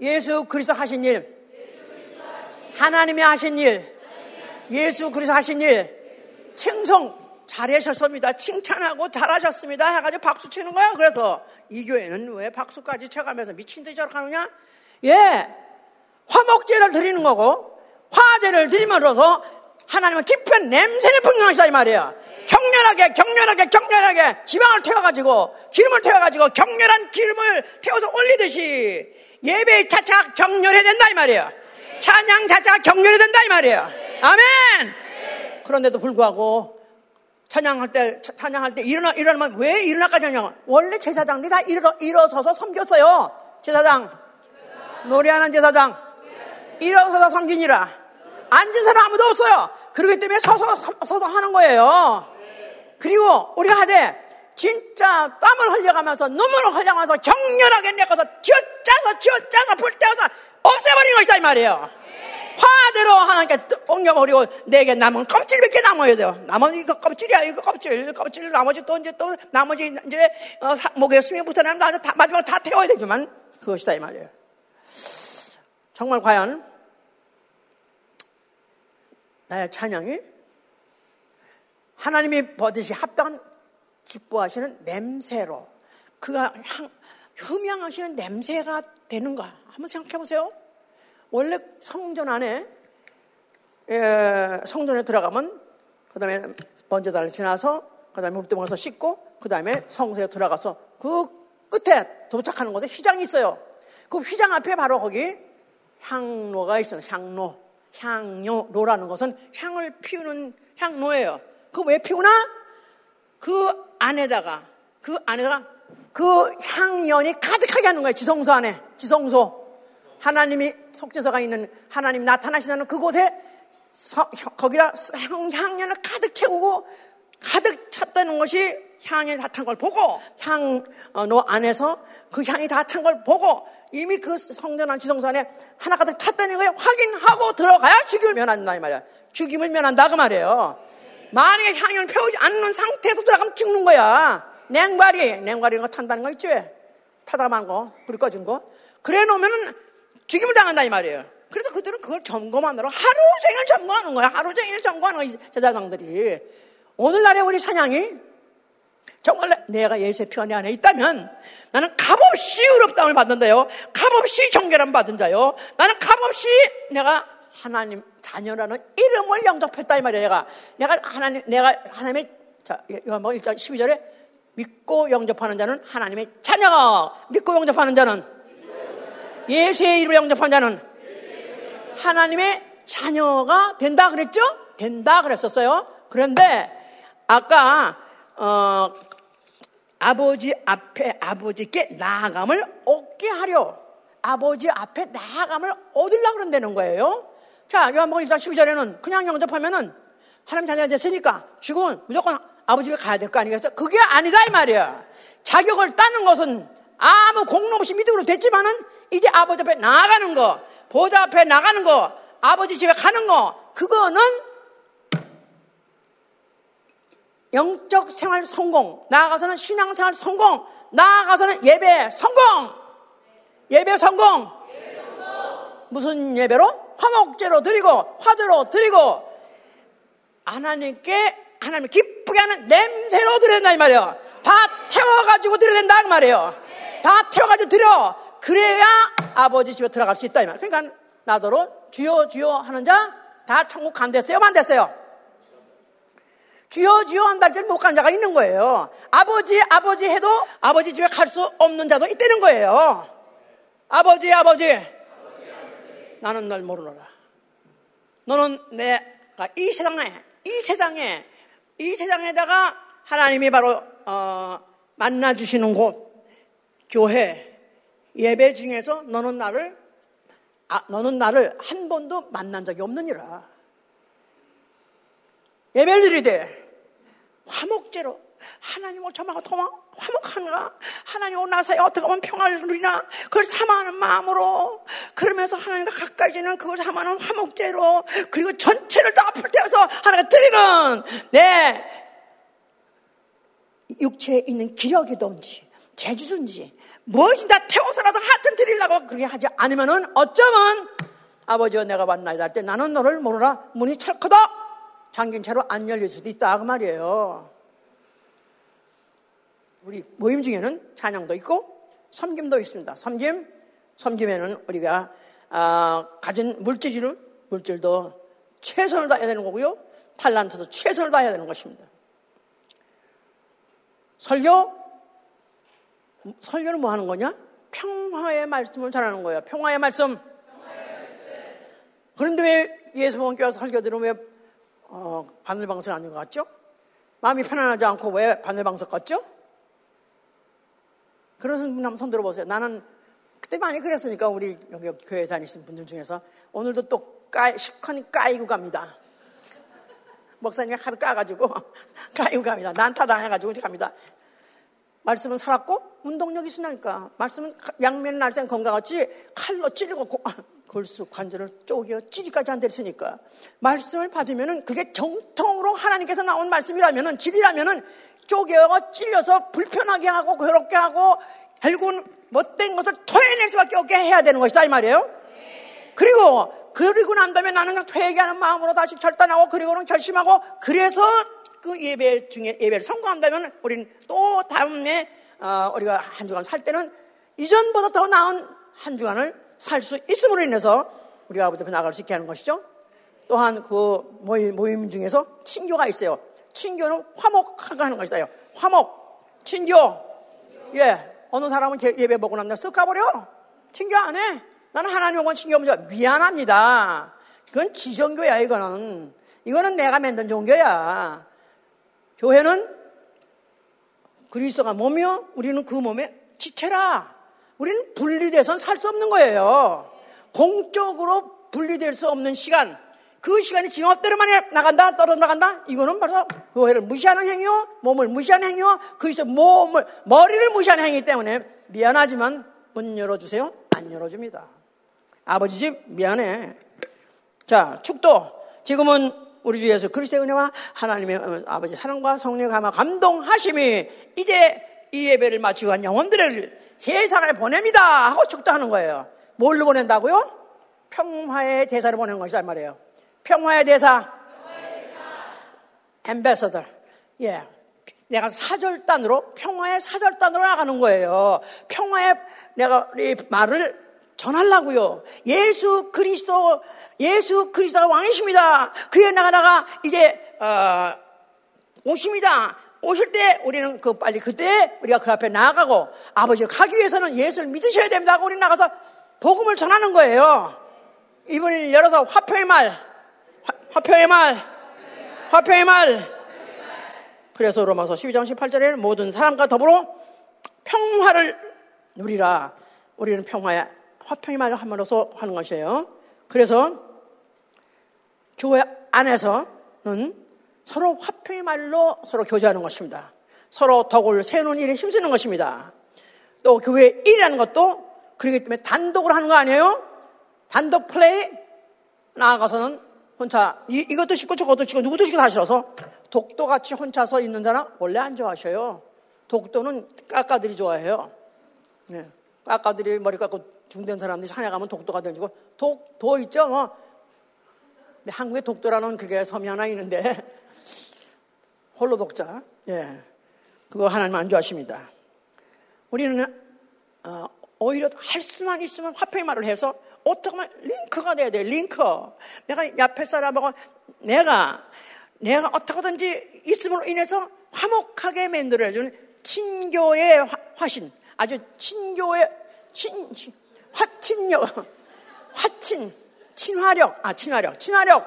예수 그리스도 하신 일, 하나님이 하신 일, 예수 그리스도 하신 일, 칭송 잘하셨습니다. 칭찬하고 잘하셨습니다. 해가지고 박수 치는 거야. 그래서 이 교회는 왜 박수까지 쳐가면서 미친 듯이 저렇게 하느냐? 예, 화목제를 드리는 거고 화제를 드림으로써 하나님은 깊은 냄새를 풍경하시다 이 말이에요. 격렬하게 격렬하게 격렬하게 지방을 태워가지고 기름을 태워가지고 격렬한 기름을 태워서 올리듯이 예배 자체가 격렬해야 된다 이 말이에요. 찬양 자체가 격렬해야 된다 이 말이에요. 아멘. 그런데도 불구하고 찬양할 때 찬양할 때 일어나 일어나면 왜 일어나까지 하냐? 원래 제사장들이 다 일어 일어서서 섬겼어요. 제사장 노래하는 제사장 일어서서 섬기니라. 앉은 사람 아무도 없어요. 그렇기 때문에 서서, 서서 하는 거예요. 그리고 우리가 하되 진짜 땀을 흘려가면서 눈물을 흘려가면서 격렬하게 내어서 쥐어짜서 쥐어짜서 불태워서 없애버리는 것이다 이 말이에요. 화대로 하나님께 옮겨버리고 내게 남은 껍질 몇 개 남아야 돼요. 나머지 이거 껍질이야 이거 껍질 껍질 나머지 또 이제 또 나머지 이제 어, 사, 목에 숨이 붙어나면 다, 마지막 다 태워야 되지만 그것이다 이 말이에요. 정말 과연 나의 찬양이 하나님이 버듯이 합당한 기뻐하시는 냄새로 그가 향, 흠양하시는 냄새가 되는가 한번 생각해 보세요. 원래 성전 안에 예, 성전에 들어가면 그 다음에 번제단을 지나서 그 다음에 물두멍에서 씻고 그 다음에 성소에 들어가서 그 끝에 도착하는 곳에 휘장이 있어요. 그 휘장 앞에 바로 거기 향로가 있어요. 향로. 향료로라는 것은 향을 피우는 향로예요. 그 왜 피우나? 그 안에다가 그 안에다가 그 향연이 가득하게 하는 거예요. 지성소 안에. 지성소. 하나님이 속죄소가 있는 하나님 나타나시는 그곳에 서, 거기다 향, 향연을 가득 채우고 가득 찼다는 것이 향이 다 탄 걸 보고 향로 안에서 그 향이 다 탄 걸 보고 이미 그 성전한 지성소 안에 하나 가득 찼다는 걸 확인하고 들어가야 죽임을 면한다 이 말이야. 죽임을 면한다 그 말이에요. 만약에 향연을 펴오지 않는 상태에서 들어가면 죽는 거야. 냉발이 냉발이 거 탄다는 거 있지 왜? 타다만 거 불이 꺼진 거 그래 놓으면은 죽임을 당한다 이 말이에요. 그래서 그들은 그걸 점검하느라 하루 종일 점검하는 거야. 하루 종일 점검하는 거야. 제자장들이. 오늘날의 우리 찬양이 정말 내가 예수의 피 안에 있다면 나는 값없이 의롭다움을 받는다요. 값없이 정결함 받은 자요. 나는 값없이 내가 하나님 자녀라는 이름을 영접했다 이 말이야. 내가 내가 하나님 내가 하나님의 자 요한복음 1장 12절에 믿고 영접하는 자는 하나님의 자녀. 믿고 영접하는 자는 예수의 이름을 영접한 자는 하나님의 자녀가 된다 그랬죠? 된다 그랬었어요. 그런데 아까 어, 아버지 앞에 아버지께 나아감을 얻게 하려 아버지 앞에 나아감을 얻으려고 그런다는 거예요. 자, 요한복음 1장 12절에는 그냥 영접하면은 하나님 자녀가 됐으니까 죽으면 무조건 아버지가 가야 될 거 아니겠어? 그게 아니다 이 말이야. 자격을 따는 것은 아무 공로 없이 믿음으로 됐지만은 이제 아버지 앞에 나아가는 거, 보좌 앞에 나가는 거, 아버지 집에 가는 거, 그거는 영적 생활 성공, 나아가서는 신앙 생활 성공, 나아가서는 예배 성공, 예배 성공. 무슨 예배로? 화목제로 드리고, 화제로 드리고, 하나님께, 하나님을 기쁘게 하는 냄새로 드려야 이 말이에요. 다 태워가지고 드려야 된다, 그 말이에요. 다 태워가지고 드려. 그래야 아버지 집에 들어갈 수 있다, 이 말. 그러니까, 나더러 주여, 주여 하는 자, 다 천국 간댔어요, 만 됐어요? 주여 주여 한 달째 못 간 자가 있는 거예요. 아버지 아버지 해도 아버지 집에 갈 수 없는 자도 있다는 거예요. 아버지 아버지 나는 널 모르노라. 너는 내가 이 세상에 이 세상에 이 세상에다가 하나님이 바로 어, 만나 주시는 곳 교회 예배 중에서 너는 나를 아, 너는 나를 한 번도 만난 적이 없느니라. 예배를 드리되 화목제로 하나님을 저마가 도망 화목하는가 하나님 나 사이 어떻게 하면 평화를 누리나 그걸 사모하는 마음으로. 그러면서 하나님과 가까이 지는 그걸 사모하는 화목제로 그리고 전체를 다 앞을 태워서 하나가 드리는 내 육체에 있는 기력이든지 재주든지 무엇이 다 태워서라도 하여튼 드리려고 그렇게 하지 않으면은 어쩌면 아버지와 내가 만나야 할 때 나는 너를 모르라 문이 철커덕 잠긴 채로 안 열릴 수도 있다. 그 말이에요. 우리 모임 중에는 찬양도 있고 섬김도 있습니다. 섬김, 섬김에는 우리가 아, 가진 물질을 물질도 최선을 다해야 되는 거고요. 탈란트도 최선을 다해야 되는 것입니다. 설교, 설교는 뭐 하는 거냐? 평화의 말씀을 전하는 거예요. 평화의 말씀. 그런데 왜 예수님께서 설교 들으면 왜 어, 바늘방석 아닌 것 같죠? 마음이 편안하지 않고 왜 바늘방석 같죠? 그런 분 한번 손 들어보세요. 나는 그때 많이 그랬으니까 우리 여기 교회 다니시는 분들 중에서 오늘도 또 까, 시커니 까이고 갑니다. 목사님이 하도 까가지고 까이고 갑니다. 난타 당해가지고 갑니다. 말씀은 살았고 운동력이 있으니까 말씀은 양면 날쌘 건강같이 칼로 찌르고 고, 골수 관절을 쪼개 찌리까지 안 됐으니까 말씀을 받으면은 그게 정통으로 하나님께서 나온 말씀이라면은 질이라면은 쪼개어 찔려서 불편하게 하고 괴롭게 하고 결국은 못된 것을 토해낼 수밖에 없게 해야 되는 것이다 이 말이에요. 그리고 그리고 난 다음에 나는 회개하는 마음으로 다시 결단하고 그리고는 결심하고 그래서 그 예배 중에 예배를 성공한다면 우리는 또 다음에 어, 우리가 한 주간 살 때는 이전보다 더 나은 한 주간을 살 수 있음으로 인해서 우리가 아버지 앞에 나갈 수 있게 하는 것이죠. 또한 그 모임, 모임 중에서 친교가 있어요. 친교는 화목하게 하는 것이다. 화목, 친교. 예. 어느 사람은 예배 보고 나면 쓱 가버려. 친교 안 해. 나는 하나님 오면 친교 없는 미안합니다. 그건 지정교야, 이거는. 이거는 내가 만든 종교야. 교회는 그리스도가 몸이요. 우리는 그 몸에 지체라. 우리는 분리돼서는 살수 없는 거예요. 공적으로 분리될 수 없는 시간. 그 시간이 지나대로만 나간다, 떨어져 나간다? 이거는 바로 교회를 무시하는 행위요, 몸을 무시하는 행위요, 그리스도 몸을, 머리를 무시하는 행위 때문에 미안하지만 문 열어주세요? 안 열어줍니다. 아버지 집 미안해. 자, 축도. 지금은 우리 주 예수 그리스도의 은혜와 하나님의 아버지 사랑과 성령의 감화 감동하심이 이제 이 예배를 마치고 한 영혼들을 세상에 보냅니다 하고 축도하는 거예요. 뭘로 보낸다고요? 평화의 대사를 보낸 것이다 말이에요. 평화의 대사. 엠베서더. 예. 내가 사절단으로 평화의 사절단으로 나가는 거예요. 평화의 내가 이 말을 전하려고요. 예수 그리스도 예수 그리스도가 왕이십니다. 그에 나가다가 이제 어, 오십니다. 오실 때 우리는 그 빨리 그때 우리가 그 앞에 나가고 아버지가 가기 위해서는 예수를 믿으셔야 됩니다. 우리 나가서 복음을 전하는 거예요. 입을 열어서 화평의 말, 화, 평의 말, 화평의 말. 그래서 로마서 12장 18절에는 모든 사람과 더불어 평화를 누리라. 우리는 평화의 화평의 말을 함으로써 하는 것이에요. 그래서 교회 안에서는 서로 화평의 말로 서로 교제하는 것입니다. 서로 덕을 세우는 일에 힘쓰는 것입니다. 또 교회 일이라는 것도 그렇기 때문에 단독으로 하는 거 아니에요? 단독 플레이 나아가서는 혼자 이, 것도 싫고 저것도 싫고 누구도 싫고 다 싫어서 독도같이 혼자서 있는 자는 원래 안 좋아하셔요. 독도는 까까들이 좋아해요. 네. 까까들이 머리 깎고 중된 사람들이 산에 가면 독도가 던지고 독, 도 있죠? 뭐. 한국에 독도라는 그게 섬이 하나 있는데 홀로 독자. 예. 그거 하나님 안 좋아하십니다. 우리는 어, 오히려 할 수만 있으면 화평의 말을 해서 어떻게 하면 링크가 돼야 돼. 링크. 내가 옆에 사람하고 내가 내가 어떻게든지 있음으로 인해서 화목하게 만들어주는 친교의 화신. 아주 친교의 친 화친력 화친 친화력 아 친화력 친화력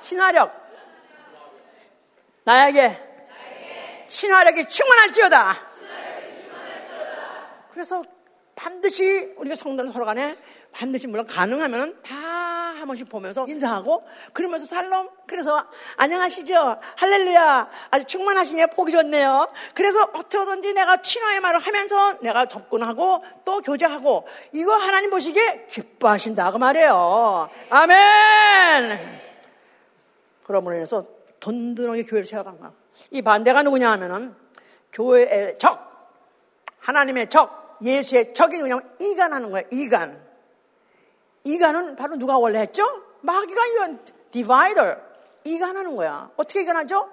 친화력 나에게 친화력이 충만할지어다. 그래서 반드시 우리가 성도는 서로 간에 반드시 물론 가능하면 다 한 번씩 보면서 인사하고 그러면서 살롬 그래서 안녕하시죠 할렐루야 아주 충만하시네요 보기 좋네요. 그래서 어떻게든지 내가 친화의 말을 하면서 내가 접근하고 또 교제하고 이거 하나님 보시기에 기뻐하신다 그 말이에요. 아멘! 그러므로 인해서 든든하게 교회를 세워간 거야. 이 반대가 누구냐 하면은 교회의 적 하나님의 적 예수의 적이 누구냐면 이간하는 거야 이간 이간은 바로 누가 원래 했죠? 마귀가 이건 디바이더. 이간하는 거야. 어떻게 이간하죠?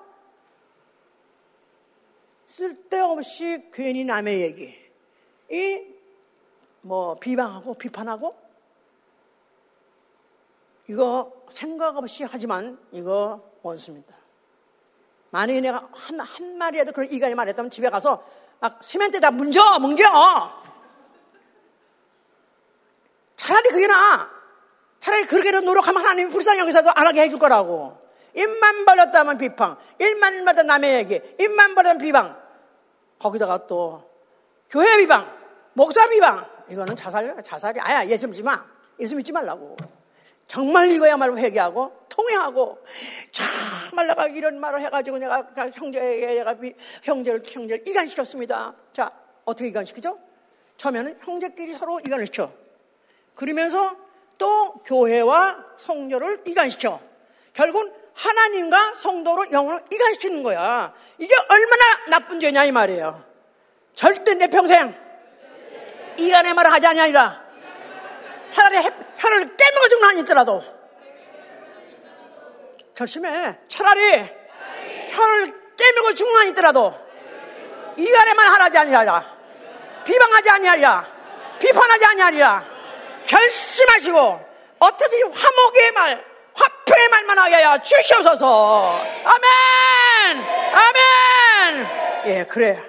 쓸데없이 괜히 남의 얘기. 이, 뭐, 비방하고 비판하고 이거 생각 없이 하지만 이거 원수입니다. 만약에 내가 한, 한 마리라도 그런 이간이 말했다면 집에 가서 막 세면대 다 문져, 뭉겨! 차라리 그게 나. 차라리 그렇게라도 노력하면 하나님이 불쌍히 여기서도 안 하게 해줄 거라고. 입만 벌렸다면 비방, 입만 벌렸다 남의 얘기, 입만 벌렸다 비방. 거기다가 또 교회 비방, 목사 비방. 이거는 자살, 자살이 아야. 예수 믿지 마. 예수 믿지 말라고. 정말 이거야말로 회개하고 통회하고 정말 내가 이런 말을 해가지고 내가 형제에게 내가 형제를 형제를 이간시켰습니다. 자 어떻게 이간시키죠? 처음에는 형제끼리 서로 이간을 시켜. 그러면서 또 교회와 성도를 이간시켜 결국 하나님과 성도로 영혼을 이간시키는 거야. 이게 얼마나 나쁜 죄냐 이 말이에요. 절대 내 평생 이간의 말을 하지 아니하리라. 차라리 혀를 한 있더라도 결심해. 차라리 혀를 깨물고 한 있더라도 이간의 말 하지 아니하리라. 비방하지 아니하리라. 비판하지 아니하리라. 결심하시고 어떻게 화목의 말, 화평의 말만 하게 하여 주시옵소서. 아멘! 아멘! 예, 그래.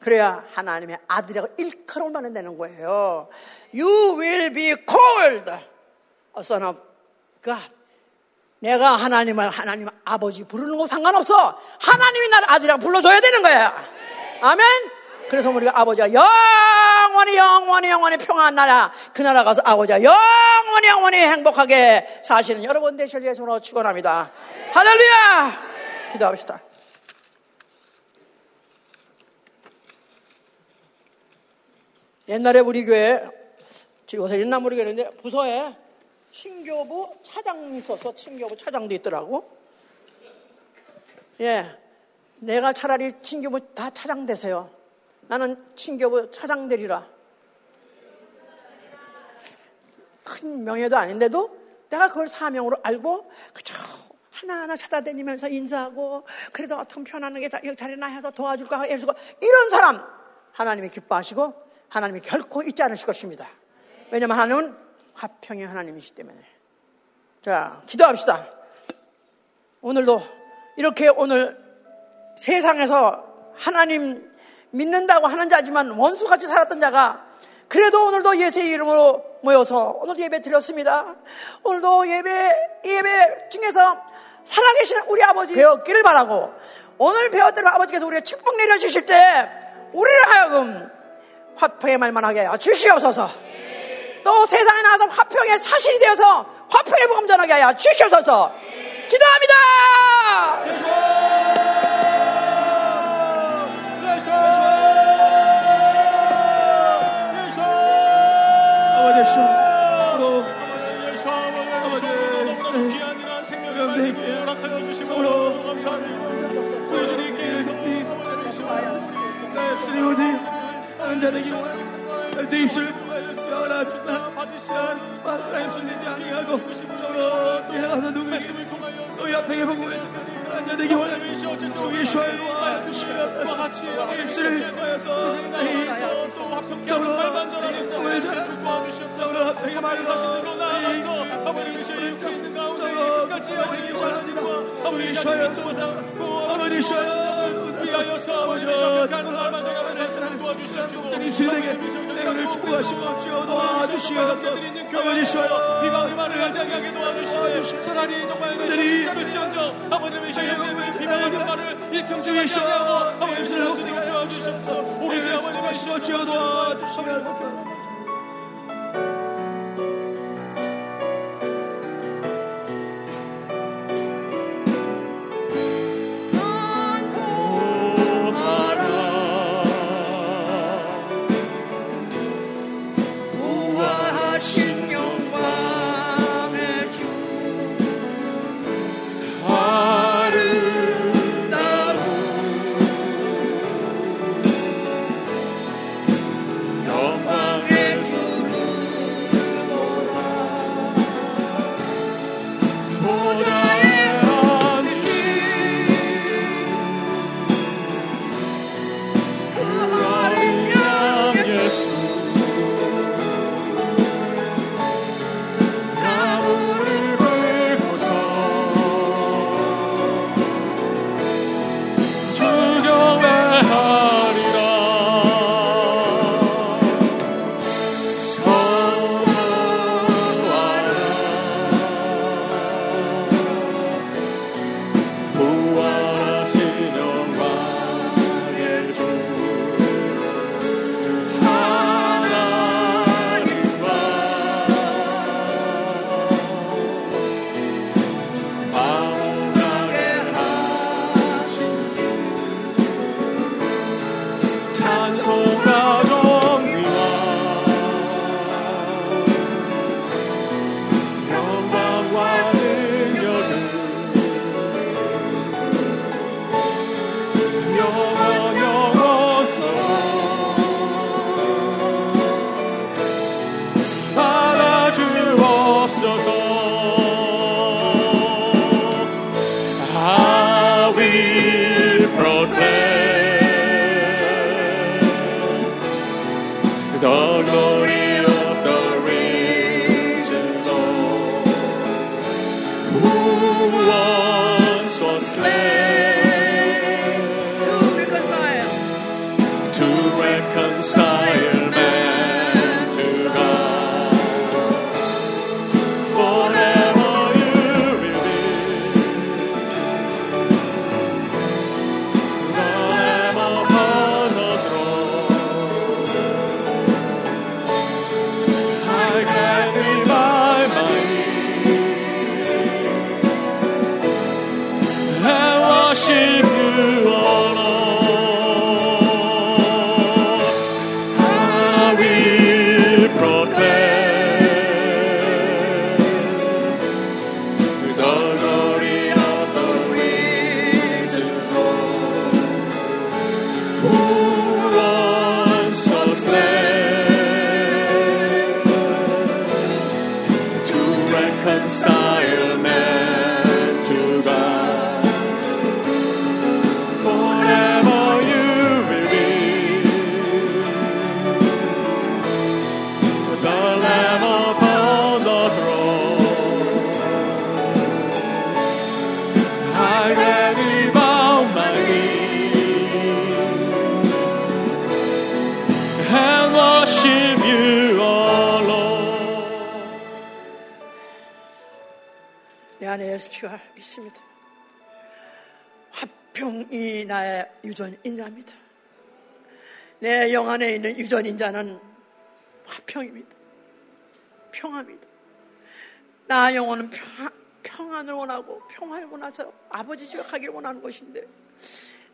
그래야 하나님의 아들이라고 일컬을 만든다는 거예요. You will be called a son of God. 내가 하나님을 하나님 아버지 부르는 거 상관없어. 하나님이 나를 아들이라고 불러줘야 되는 거야. 아멘? 그래서 우리가 아버지가 영원히 영원히 영원히 평안한 나라 그 나라 가서 아버지가 영원히 영원히 행복하게 사시는 여러분 되실 예수로 축원합니다. 할렐루야! 기도합시다. 옛날에 우리 교회 요새 옛날 교회인데 부서에 신교부 차장이 있어서 신교부 차장도 있더라고. 예. 내가 차라리 친교부 다 차장 되세요. 나는 친교부 차장 되리라. 큰 명예도 아닌데도 내가 그걸 사명으로 알고 그저 하나하나 찾아다니면서 인사하고 그래도 어떻게 편안하게 자리나 해서 도와줄까 해서 이런 사람 하나님이 기뻐하시고 하나님이 결코 잊지 않으실 것입니다. 왜냐하면 하나님은 화평의 하나님이시기 때문에. 자, 기도합시다. 오늘도 이렇게 오늘 세상에서 하나님 믿는다고 하는 자지만 원수같이 살았던 자가 그래도 오늘도 예수의 이름으로 모여서 오늘 예배 드렸습니다. 오늘도 예배, 예배 중에서 살아계신 우리 아버지 배웠기를 바라고 오늘 배웠던 아버지께서 우리가 축복 내려주실 때 우리를 하여금 화평의 말만 하게 하여 주시옵소서. 또 세상에 나와서 화평의 사실이 되어서 화평의 복음 전하게 하여 주시옵소서. 기도합니다. 아버지 우로 아버지. 귀한 이러한 생명의 말씀을 허락하여 주시므로 감사합니다. 주님께서 네. 쓰리오지. 하는 자되기 원하는 내 입술 하나 주나 받으시는 하나님 술리지 아니하고 서로 나가서 누구 말씀을 통하여 너희 앞에 하는 자되기 원하는 주 예수의 말씀과 같이 입술을 통하여서 또 화평케 말만 전하는 자를 도와주시옵소서 말을 사실대로 나아가서 아버지 주의 육체 있는 가운데 끝까지 아버지 원하님과 아버지 자녀를 도와서 아버지 셔요 위하여서 아버지 화평하는 말만 전하면서 하나님 도와주시옵시고 입술에게 내가를 축복하시고 주여 도와주시옵소서. 아버지 셔요 비방의 말을 하지 않게 도와주시고 차라리 정말 내 자를 지어져 아버지 셔요 비방하는 말을 일평생 하지 않고 아버지 주여 도와주시옵소서. 오로지 아버님의 주여 도와주시옵소서 영 안에 있는 유전인자는 화평입니다. 평화입니다. 나 영혼은 평, 평안을 원하고 평안을 원해서 아버지 집에 가기를 원하는 것인데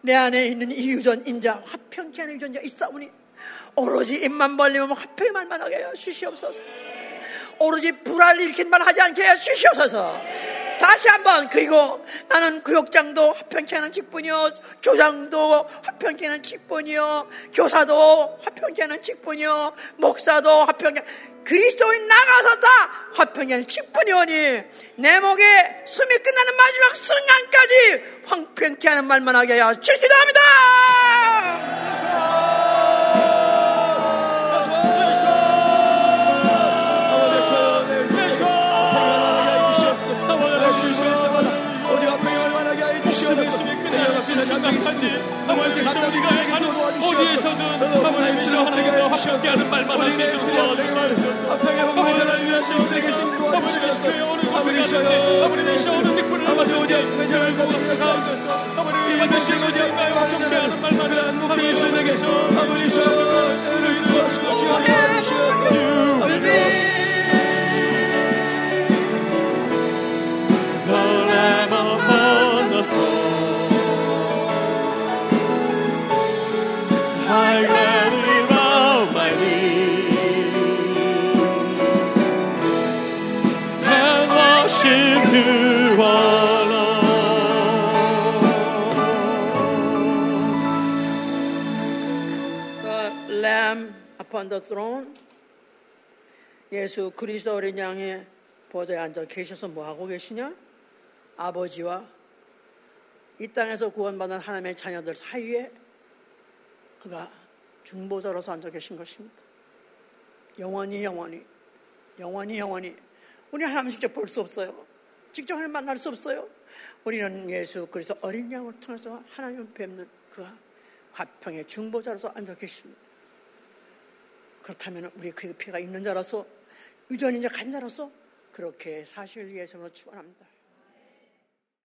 내 안에 있는 이 유전인자 화평케 하는 유전자가 있사오니 오로지 입만 벌리면 화평의 말만 하게 주시옵소서 오로지 불화를 일으킨 말 하지 않게 주시옵소서. 다시 한번 그리고 나는 구역장도 화평케 하는 직분이요. 조장도 화평케 하는 직분이요. 교사도 화평케 하는 직분이요. 목사도 화평케 그리스도인 나가서 다 화평케 하는 직분이오니 내 목에 숨이 끝나는 마지막 순간까지 화평케 하는 말만 하게 하여 주시기도 합니다 어디에서든 하나님이시여 하나님과 함께 하는 말만 있도록 도와주시옵소서 아버지 하나님 하시옵소서 아버지 하시옵소서 어느 곳에 가든지 아버지 하시옵소서 어느 직분을 하든지 여러분 곳에 가운데서 아버지 반드시 어디인가요 함께 하는 말만 하나님 하시옵소서 아버지 하시옵소서 Upon the throne. 예수 그리스도 어린 양의 보좌에 앉아 계셔서 뭐 하고 계시냐? 아버지와 이 땅에서 구원받은 하나님의 자녀들 사이에 그가 중보자로서 앉아 계신 것입니다. 영원히 영원히 영원히 영원히 우리 하나님 직접 볼 수 없어요. 직접 하나님 만날 수 없어요. 우리는 예수 그리스도 어린 양을 통해서 하나님을 뵙는 그 화평의 중보자로서 앉아 계십니다. 그렇다면 우리 그 피가 있는 자로서 유전인자 간 자로서 그렇게 사실 위해서 축원합니다.